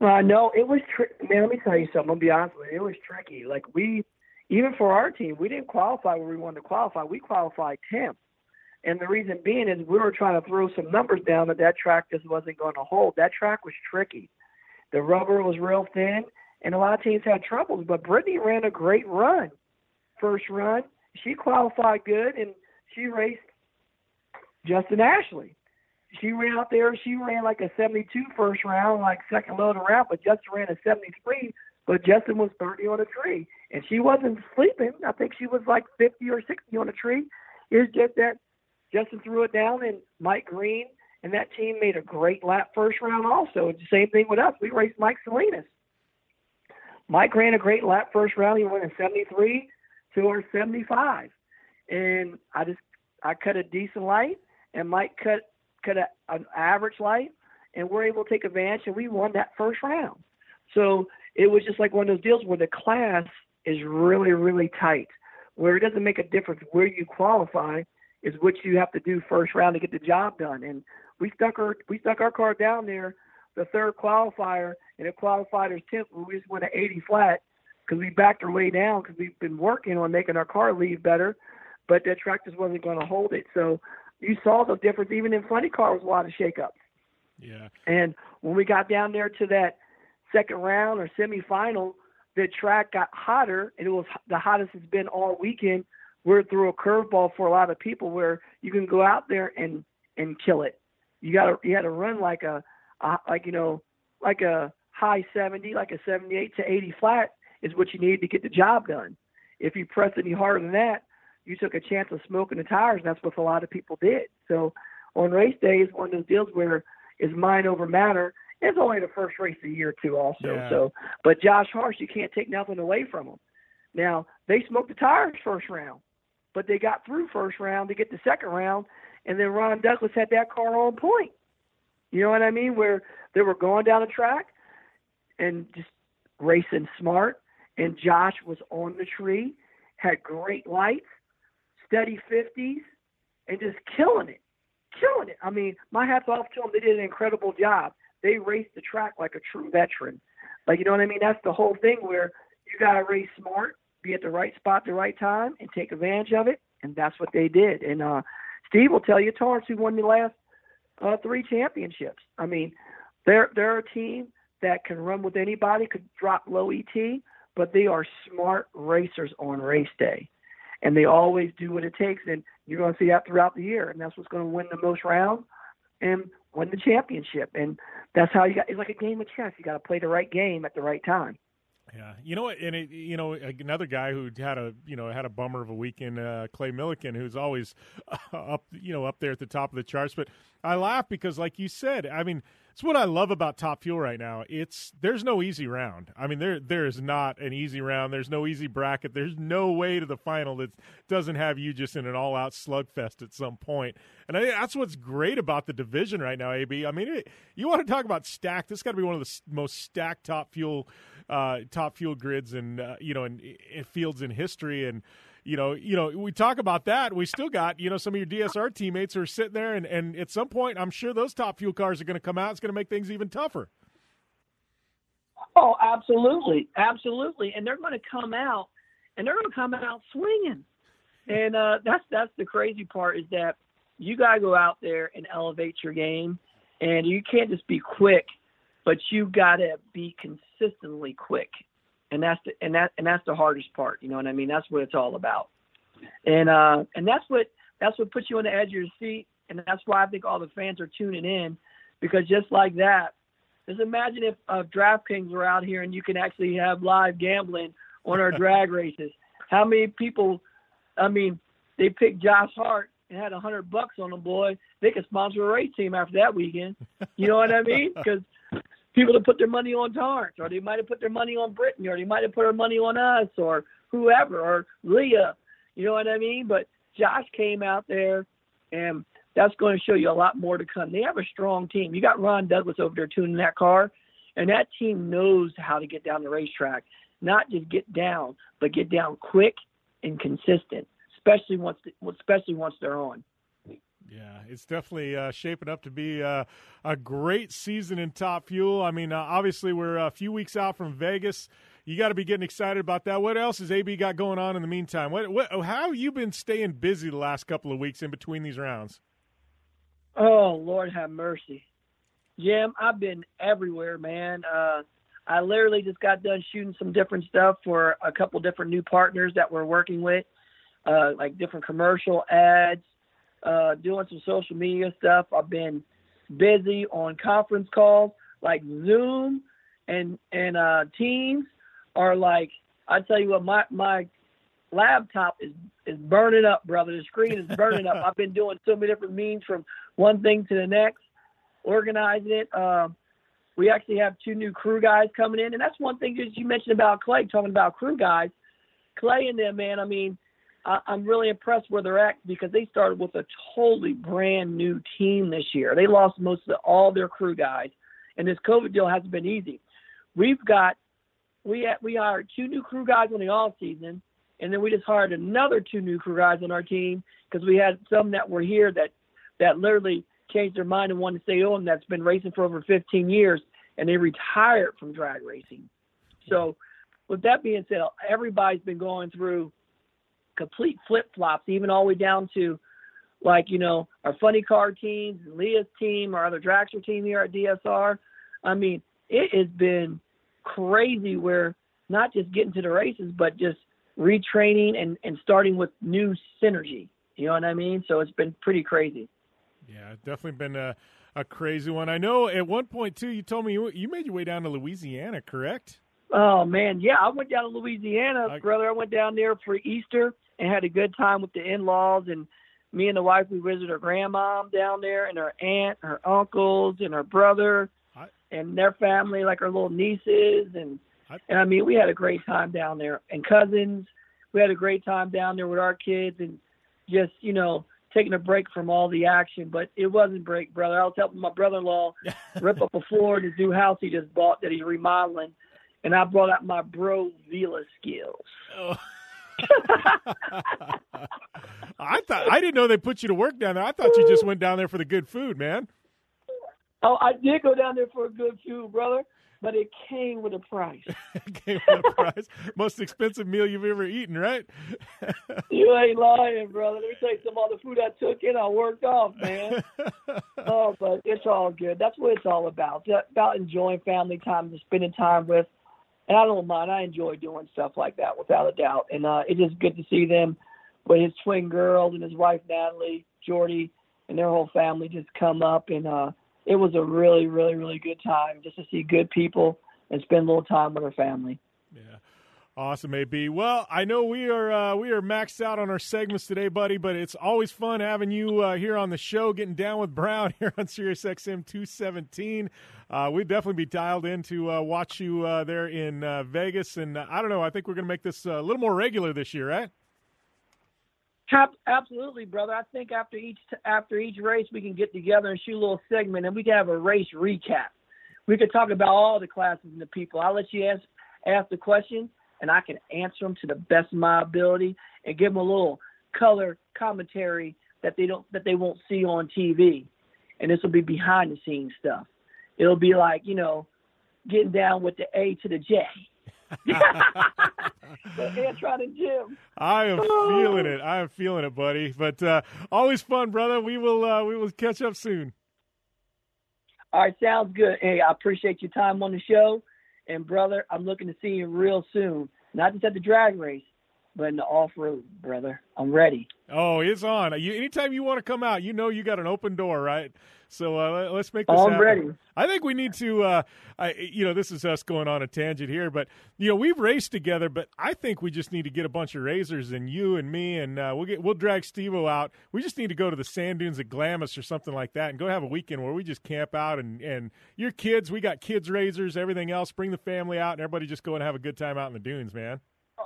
[SPEAKER 26] Uh, no, it was tri- man. Let me tell you something. I'll be honest with you. It was tricky. Like we, even for our team, we didn't qualify where we wanted to qualify. We qualified 10th, and the reason being is we were trying to throw some numbers down that that track just wasn't going to hold. That track was tricky. The rubber was real thin, and a lot of teams had troubles. But Brittany ran a great run, first run. She qualified good, and she raced Justin Ashley. She ran out there. She ran like a 72 first round, like second load around, but Justin ran a 73. But Justin was 30 on a tree, and she wasn't sleeping. I think she was like 50 or 60 on a tree. It's just that Justin threw it down, and Mike Green and that team made a great lap first round. Also, the same thing with us. We raced Mike Salinas. Mike ran a great lap first round. He went a 73 to our 75 and I just I cut a decent light, and Mike cut cut a, an average light, and we're able to take advantage, and we won that first round. So it was just like one of those deals where the class is really really tight, where it doesn't make a difference where you qualify, is what you have to do first round to get the job done. And we stuck our we stuck our car down there, the third qualifier, and it qualified as tenth. We just went to 80 flat because we backed our way down because we've been working on making our car leave better but that track just wasn't going to hold it. So you saw the difference. Even in funny car was a lot of shakeups.
[SPEAKER 3] Yeah.
[SPEAKER 26] And when we got down there to that second round or semifinal, the track got hotter, and it was the hottest it's been all weekend. We're through a curveball for a lot of people where you can go out there and and kill it. You got to you had to run like a, a like you know like a high 70, like a 78 to 80 flat, is what you need to get the job done. If you press any harder than that, you took a chance of smoking the tires, and that's what a lot of people did. So on race day is one of those deals where is mind over matter. It's only the first race of the year too, also.
[SPEAKER 3] Yeah.
[SPEAKER 26] So, but Josh Hart, you can't take nothing away from him. Now they smoked the tires first round, but they got through first round to get the second round, and then Ron Douglas had that car on point. You know what I mean? Where they were going down the track and just racing smart, and Josh was on the tree, had great lights, steady 50s, and just killing it, killing it. I mean, my hats off to them. They did an incredible job. They raced the track like a true veteran. Like, you know what I mean? That's the whole thing where you got to race smart, be at the right spot the right time, and take advantage of it. And that's what they did. And uh, Steve will tell you, Torrence, who won the last uh, three championships. I mean, they're they're a team that can run with anybody, could drop low ET, but they are smart racers on race day, and they always do what it takes. And you're going to see that throughout the year, and that's what's going to win the most rounds and win the championship. And that's how you got. It's like a game of chess. You got to play the right game at the right time.
[SPEAKER 3] Yeah, you know what, and it, you know another guy who had a you know had a bummer of a weekend, uh, Clay Millican, who's always up you know up there at the top of the charts. But I laugh because, like you said, I mean, it's what I love about Top Fuel right now. It's there's no easy round. I mean, there there is not an easy round. There's no easy bracket. There's no way to the final that doesn't have you just in an all out slugfest at some point. And I, that's what's great about the division right now. Ab, I mean, it, you want to talk about stacked? This got to be one of the most stacked Top Fuel uh, top fuel grids and uh, you know in, in fields in history and you know you know we talk about that. We still got you know some of your DSR teammates are sitting there and, and at some point I'm sure those top fuel cars are going to come out. It's going to make things even tougher.
[SPEAKER 26] Oh, absolutely, absolutely, and they're going to come out, and they're going to come out swinging, and uh, that's that's the crazy part is that you got to go out there and elevate your game, and you can't just be quick, but you got to be consistently quick, and that's the, and that and that's the hardest part. You know what I mean? That's what it's all about, and uh, and that's what that's what puts you on the edge of your seat, and that's why I think all the fans are tuning in, because just like that, just imagine if uh, DraftKings were out here and you can actually have live gambling on our drag races. How many people? I mean, they picked Josh Hart and had a hundred bucks on him, boy. They could sponsor a race team after that weekend. You know what I mean? Because people have put their money on Torrence, or they might have put their money on Brittany, or they might have put their money on us, or whoever, or Leah. You know what I mean? But Josh came out there, and that's going to show you a lot more to come. They have a strong team. You got Ron Douglas over there tuning that car, and that team knows how to get down the racetrack. Not just get down, but get down quick and consistent, especially once especially once they're on.
[SPEAKER 3] Yeah, it's definitely uh, shaping up to be uh, a great season in Top Fuel. I mean, uh, obviously we're a few weeks out from Vegas. You got to be getting excited about that. What else has AB got going on in the meantime? What, what, how have you been staying busy the last couple of weeks in between these rounds?
[SPEAKER 26] Oh Lord have mercy, Jim. I've been everywhere, man. Uh, I literally just got done shooting some different stuff for a couple different new partners that we're working with, uh, like different commercial ads, uh, doing some social media stuff. I've been busy on conference calls like Zoom and and uh, Teams are like I tell you what my my laptop is is burning up, brother. The screen is burning up. I've been doing so many different means from one thing to the next, organizing it. Um, we actually have two new crew guys coming in, and that's one thing that you mentioned about Clay, talking about crew guys. Clay and them, man. I mean, I, I'm really impressed where they're at because they started with a totally brand new team this year. They lost most of the, all their crew guys, and this COVID deal hasn't been easy. We've got we had, we hired two new crew guys on the off season, and then we just hired another two new crew guys on our team because we had some that were here that that literally changed their mind and wanted to stay on. That's been racing for over 15 years, and they retired from drag racing. So, with that being said, everybody's been going through complete flip flops, even all the way down to like you know our funny car teams, Leah's team, our other dragster team here at DSR. I mean, it has been crazy where not just getting to the races, but just retraining and, and starting with new synergy. You know what I mean? So it's been pretty crazy.
[SPEAKER 3] Yeah, definitely been a, A crazy one. I know. At one point too, you told me you, you made your way down to Louisiana, correct?
[SPEAKER 26] Oh man, yeah, I went down to Louisiana, brother. I went down there for Easter and had a good time with the in-laws and me and the wife we visited her grandmom down there and her aunt, her uncles, and her brother and their family, like her little nieces and and I mean we had a great time down there and cousins. We had a great time down there with our kids and just you know taking a break from all the action. But it wasn't break, brother. I was helping my brother-in-law rip up a floor in his new house he just bought that he's remodeling, and I brought out my Bob Vila skills.
[SPEAKER 3] Oh. I thought I didn't know they put you to work down there. I thought you just went down there for the good food, man.
[SPEAKER 26] Oh, I did go down there for a good food, brother, but it came with a price.
[SPEAKER 3] Came with a price. Most expensive meal you've ever eaten, right?
[SPEAKER 26] you ain't lying, brother. Let me tell you some of the food I took in. I worked off, man. oh, but it's all good. That's what it's all about. It's about enjoying family time and spending time with. And I don't mind. I enjoy doing stuff like that without a doubt. And uh, it's just good to see them with his twin girls and his wife Natalie, Jordy, and their whole family just come up and uh it was a really, really, really good time just to see good people and spend a little time with our family.
[SPEAKER 3] Awesome, AB. Well, I know we are uh, we are maxed out on our segments today, buddy, but it's always fun having you uh, here on the show, getting down with Brown here on Sirius XM 217. Uh, we'd definitely be dialed in to uh, watch you uh, there in uh, Vegas, and I don't know. I think we're going to make this a little more regular this year, right?
[SPEAKER 26] Absolutely, brother. I think after each after each race, we can get together and shoot a little segment, and we can have a race recap. We could talk about all the classes and the people. I'll let you ask ask the questions, and I can answer them to the best of my ability, and give them a little color commentary that they don't that they won't see on TV. And this will be behind the scenes stuff. It'll be like you know, getting down with the A to the J. Antron and Jim.
[SPEAKER 3] I am feeling it. I am feeling it, buddy. But uh, always fun, brother. We will uh, we will catch up soon.
[SPEAKER 26] All right, sounds good. Hey, I appreciate your time on the show, and brother, I'm looking to see you real soon. Not just at the drag race, but in the off road, brother. I'm ready.
[SPEAKER 3] Oh, it's on. You, anytime you want to come out, you know you got an open door, right? So uh, let's make this
[SPEAKER 26] Oh, I'm
[SPEAKER 3] happen.
[SPEAKER 26] ready.
[SPEAKER 3] I think we need to. Uh, I, you know, this is us going on a tangent here, but you know, we've raced together. But I think we just need to get a bunch of RZRs, and you and me, and uh, we'll get we'll drag Stevo out. We just need to go to the sand dunes at Glamis or something like that, and go have a weekend where we just camp out and and your kids. We got kids RZRs, everything else. Bring the family out, and everybody just go and have a good time out in the dunes, man.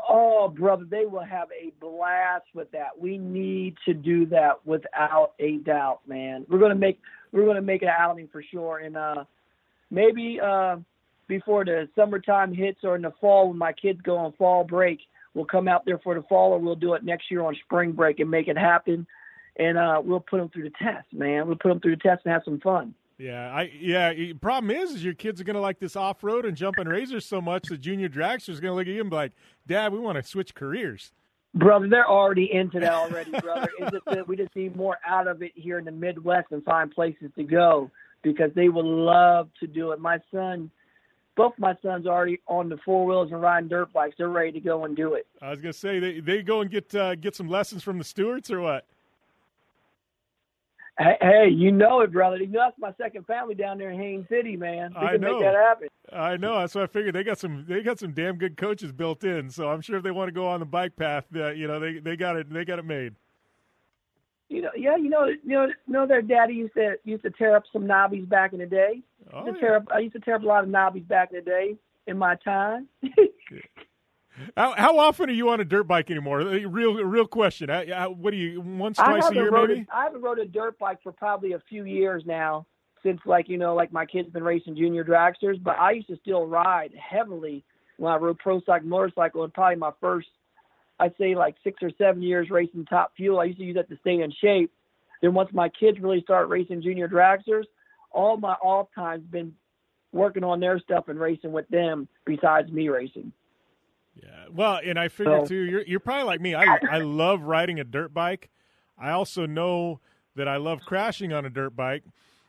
[SPEAKER 26] Oh, brother, they will have a blast with that. We need to do that without a doubt, man. We're gonna make we're gonna make an outing for sure, and uh, maybe uh, before the summertime hits or in the fall when my kids go on fall break, we'll come out there for the fall, or we'll do it next year on spring break and make it happen. And uh, we'll put them through the test, man. We'll put them through the test and have some fun.
[SPEAKER 3] Yeah, I yeah. Problem is, is your kids are going to like this off road and jumping RZRs so much. The junior dragster is going to look at you and be like, "Dad, we want to switch careers."
[SPEAKER 26] Brother, they're already into that already, brother. It's just that we just need more out of it here in the Midwest and find places to go because they would love to do it. My son, both my sons are already on the four wheels and riding dirt bikes. They're ready to go and do it.
[SPEAKER 3] I was going to say they they go and get uh, get some lessons from the Stewarts or what?
[SPEAKER 26] Hey, hey, you know it, brother. You know that's my second family down there in Haines City, man. We
[SPEAKER 3] I know.
[SPEAKER 26] make that happen.
[SPEAKER 3] I know. That's what I figured. They got some they got some damn good coaches built in. So I'm sure if they want to go on the bike path, uh, you know, they they got it they got it made.
[SPEAKER 26] You know, yeah, you know, you know, know their daddy used to used to tear up some knobbies back in the day.
[SPEAKER 3] Oh,
[SPEAKER 26] Used to tear up, I used to tear up a lot of knobbies back in the day in my time.
[SPEAKER 3] How how often are you on a dirt bike anymore? Real real question. Uh, uh, What do you once
[SPEAKER 26] I
[SPEAKER 3] twice a year
[SPEAKER 26] rode
[SPEAKER 3] maybe?
[SPEAKER 26] A, I haven't rode a dirt bike for probably a few years now, since like you know, like my kids been racing junior dragsters. But I used to still ride heavily when I rode pro cycle motorcycle. And probably my first, I'd say like six or seven years racing top fuel. I used to use that to stay in shape. Then once my kids really start racing junior dragsters, all my off time's been working on their stuff and racing with them. Besides me racing.
[SPEAKER 3] Well, and I figure
[SPEAKER 26] So-
[SPEAKER 3] too, you're you're probably like me. I I love riding a dirt bike. I also know that I love crashing on a dirt bike.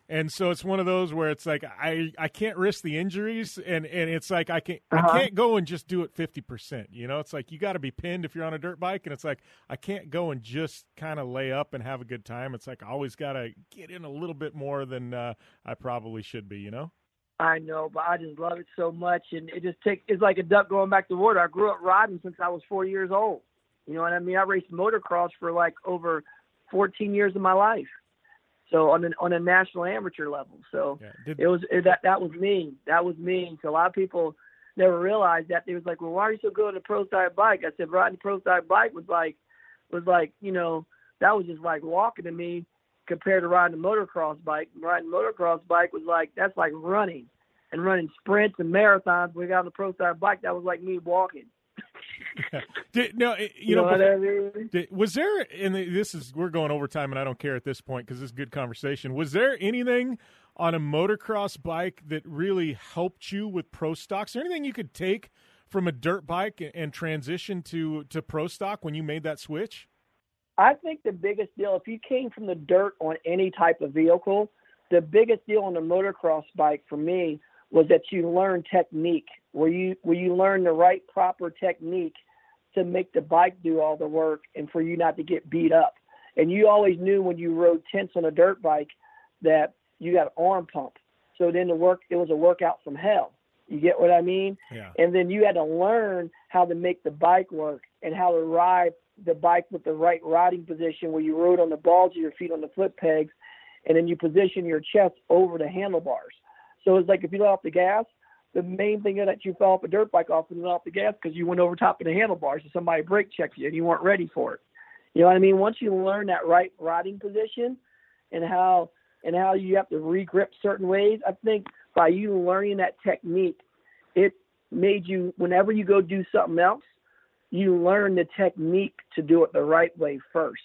[SPEAKER 3] And so it's one of those where it's like I, I can't risk the injuries, and, and it's like I can't
[SPEAKER 26] Uh-huh.
[SPEAKER 3] I can't go and just do it fifty percent. You know, it's like you got to be pinned if you're on a dirt bike, and it's like I can't go and just kind of lay up and have a good time. It's like I always got to get in a little bit more than uh, I probably should be. You know.
[SPEAKER 26] I know, but I just love it so much, and it just takes. It's like a duck going back to water. I grew up riding since I was four years old. You know what I mean? I raced motocross for like over 14 years of my life. So on an on a national amateur level. So
[SPEAKER 3] did-
[SPEAKER 26] it was it, that that was me. That was me. So a lot of people never realized that. They was like, "Well, why are you so good on a pro stock bike?" I said, "Riding a pro stock bike was like was like you know that was just like walking to me compared to riding a motocross bike. Riding a motocross bike was like that's like running and running sprints and marathons. We got on the pro stock bike. That was like me walking.
[SPEAKER 3] Did, no, it- you,
[SPEAKER 26] You
[SPEAKER 3] know,
[SPEAKER 26] know what
[SPEAKER 3] before-
[SPEAKER 26] I mean?
[SPEAKER 3] did- was there? And this is we're going overtime, and I don't care at this point because this is good conversation. Was there anything on a motocross bike that really helped you with pro stocks? Is there anything you could take from a dirt bike and, and transition to to pro stock when you made that switch?
[SPEAKER 26] I think the biggest deal, if you came from the dirt on any type of vehicle, the biggest deal on a motocross bike for me was that you learn technique, where you where you learn the right proper technique to make the bike do all the work and for you not to get beat up. And you always knew when you rode tense on a dirt bike that you got an arm pump. So then the work it was a workout from hell. You get what I mean?
[SPEAKER 3] Yeah.
[SPEAKER 26] And then you had to learn how to make the bike work and how to ride the bike with the right riding position where you rode on the balls of your feet on the foot pegs and then you position your chest over the handlebars. So it's like if you let off the gas, the main thing that you fell off a dirt bike off and let off the gas because you went over top of the handlebars and somebody brake checked you and you weren't ready for it. You know what I mean? Once you learn that right riding position and how and how you have to regrip certain ways, I think by you learning that technique, it made you whenever you go do something else, you learn the technique to do it the right way first.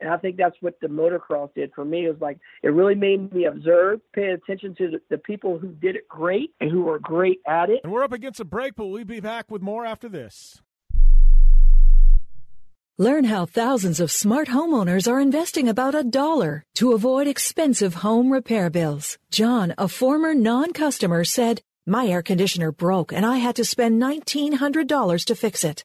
[SPEAKER 26] And I think that's what the motocross did for me. It was like it really made me observe, pay attention to the, the people who did it great and who were great at it.
[SPEAKER 3] And we're up against a break, but we'll be back with more after this.
[SPEAKER 11] Learn how thousands of smart homeowners are investing about a dollar to avoid expensive home repair bills. John, a former non-customer, said, My air conditioner broke and I had to spend $1,900 to fix it.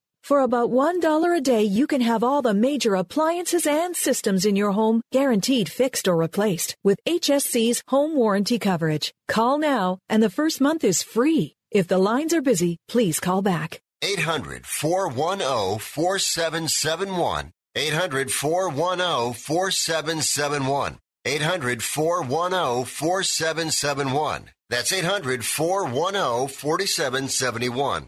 [SPEAKER 11] For about $1 a day, you can have all the major appliances and systems in your home guaranteed fixed or replaced with HSC's home warranty coverage. Call now and the first month is free. If the lines are busy, please call back.
[SPEAKER 1] 800 410 4771. 800 410 4771. 800 410 4771. That's 800 410 4771.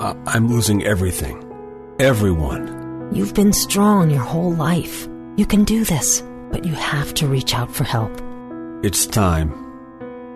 [SPEAKER 35] I, I'm losing everything. Everyone.
[SPEAKER 13] You've been strong your whole life. You can do this, but you have to reach out for help.
[SPEAKER 35] It's time.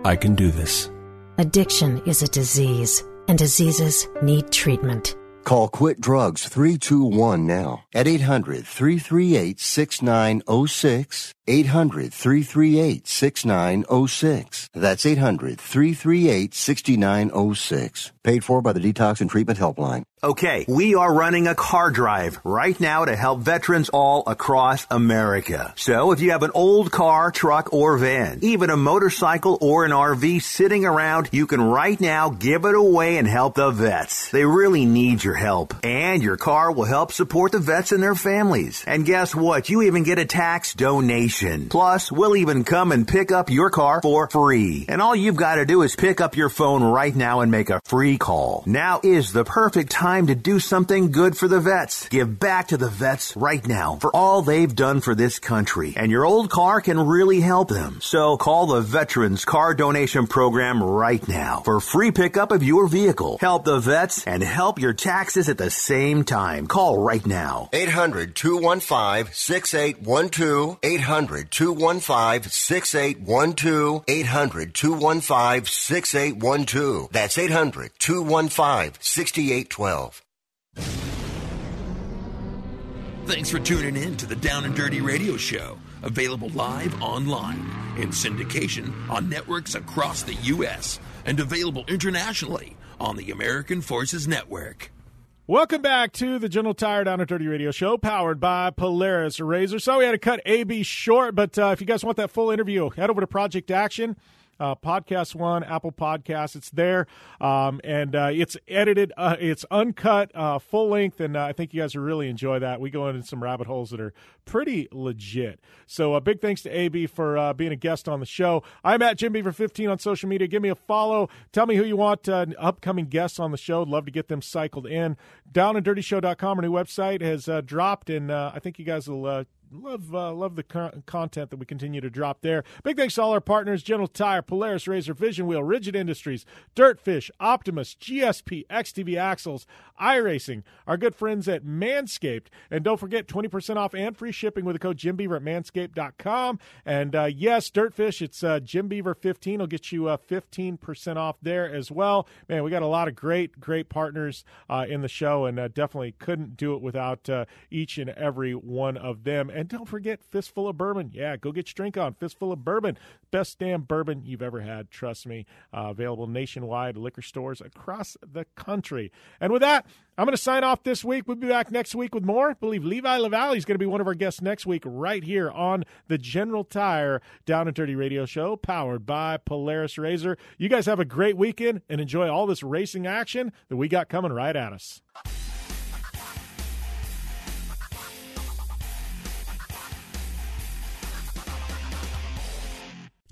[SPEAKER 35] I can do this.
[SPEAKER 13] Addiction is a disease, and diseases need treatment.
[SPEAKER 1] Call Quit Drugs 321 now at 800 338 6906. 800 338 6906. That's 800 338 6906. Paid for by the Detox and Treatment Helpline.
[SPEAKER 14] Okay, we are running a car drive right now to help veterans all across America. So if you have an old car, truck, or van, even a motorcycle or an RV sitting around, you can right now give it away and help the vets. They really need your help. And your car will help support the vets and their families. And guess what? You even get a tax donation. Plus, we'll even come and pick up your car for free. And all you've got to do is pick up your phone right now and make a free call. Now is the perfect time to do something good for the vets. Give back to the vets right now for all they've done for this country. And your old car can really help them. So call the Veterans Car Donation Program right now for free pickup of your vehicle. Help the vets and help your taxes at the same time. Call right now.
[SPEAKER 1] 800 215 6812. 800 215 6812. 800 215 6812. That's 800 215 6812.
[SPEAKER 8] Thanks for tuning in to the Down and Dirty Radio Show, available live online in syndication on networks across the U.S. and available internationally on the American Forces Network.
[SPEAKER 3] Welcome back to the General Tire Down and Dirty Radio Show, powered by Polaris RZR. So we had to cut AB short, but uh, if you guys want that full interview, head over to Project Action uh, Podcast One, Apple Podcasts. It's there, um, and uh, it's edited. Uh, it's uncut, uh, full length, and uh, I think you guys will really enjoy that. We go into some rabbit holes that are pretty legit. So, a uh, big thanks to AB for being a guest on the show. I'm at Jim Beaver 15 on social media. Give me a follow. Tell me who you want upcoming guests on the show. Love to get them cycled in. DownandDirtyShow.com, our new website has dropped, and I think you guys will love uh, love the co- content that we continue to drop there. Big thanks to all our partners: General Tire, Polaris RZR, Vision Wheel, Rigid Industries, Dirtfish, Optimus, GSP, XTV Axles, iRacing, our good friends at Manscaped, and don't forget twenty percent off and free shipping with the code Jim Beaver at Manscaped.com. And uh, yes, Dirtfish, it's uh, Jim Beaver fifteen will get you uh, fifteen percent off there as well. Man, we got a lot of great great partners uh, in the show, and uh, definitely couldn't do it without each and every one of them. And don't forget Fistful of Bourbon. Yeah, go get your drink on. Fistful of Bourbon. Best damn bourbon you've ever had. Trust me. Uh, available nationwide, liquor stores across the country. And with that, I'm going to sign off this week. We'll be back next week with more. I believe Levi LaVallee is going to be one of our guests next week, right here on the General Tire Down and Dirty Radio Show, powered by Polaris RZR. You guys have a great weekend and enjoy all this racing action that we got coming right at us.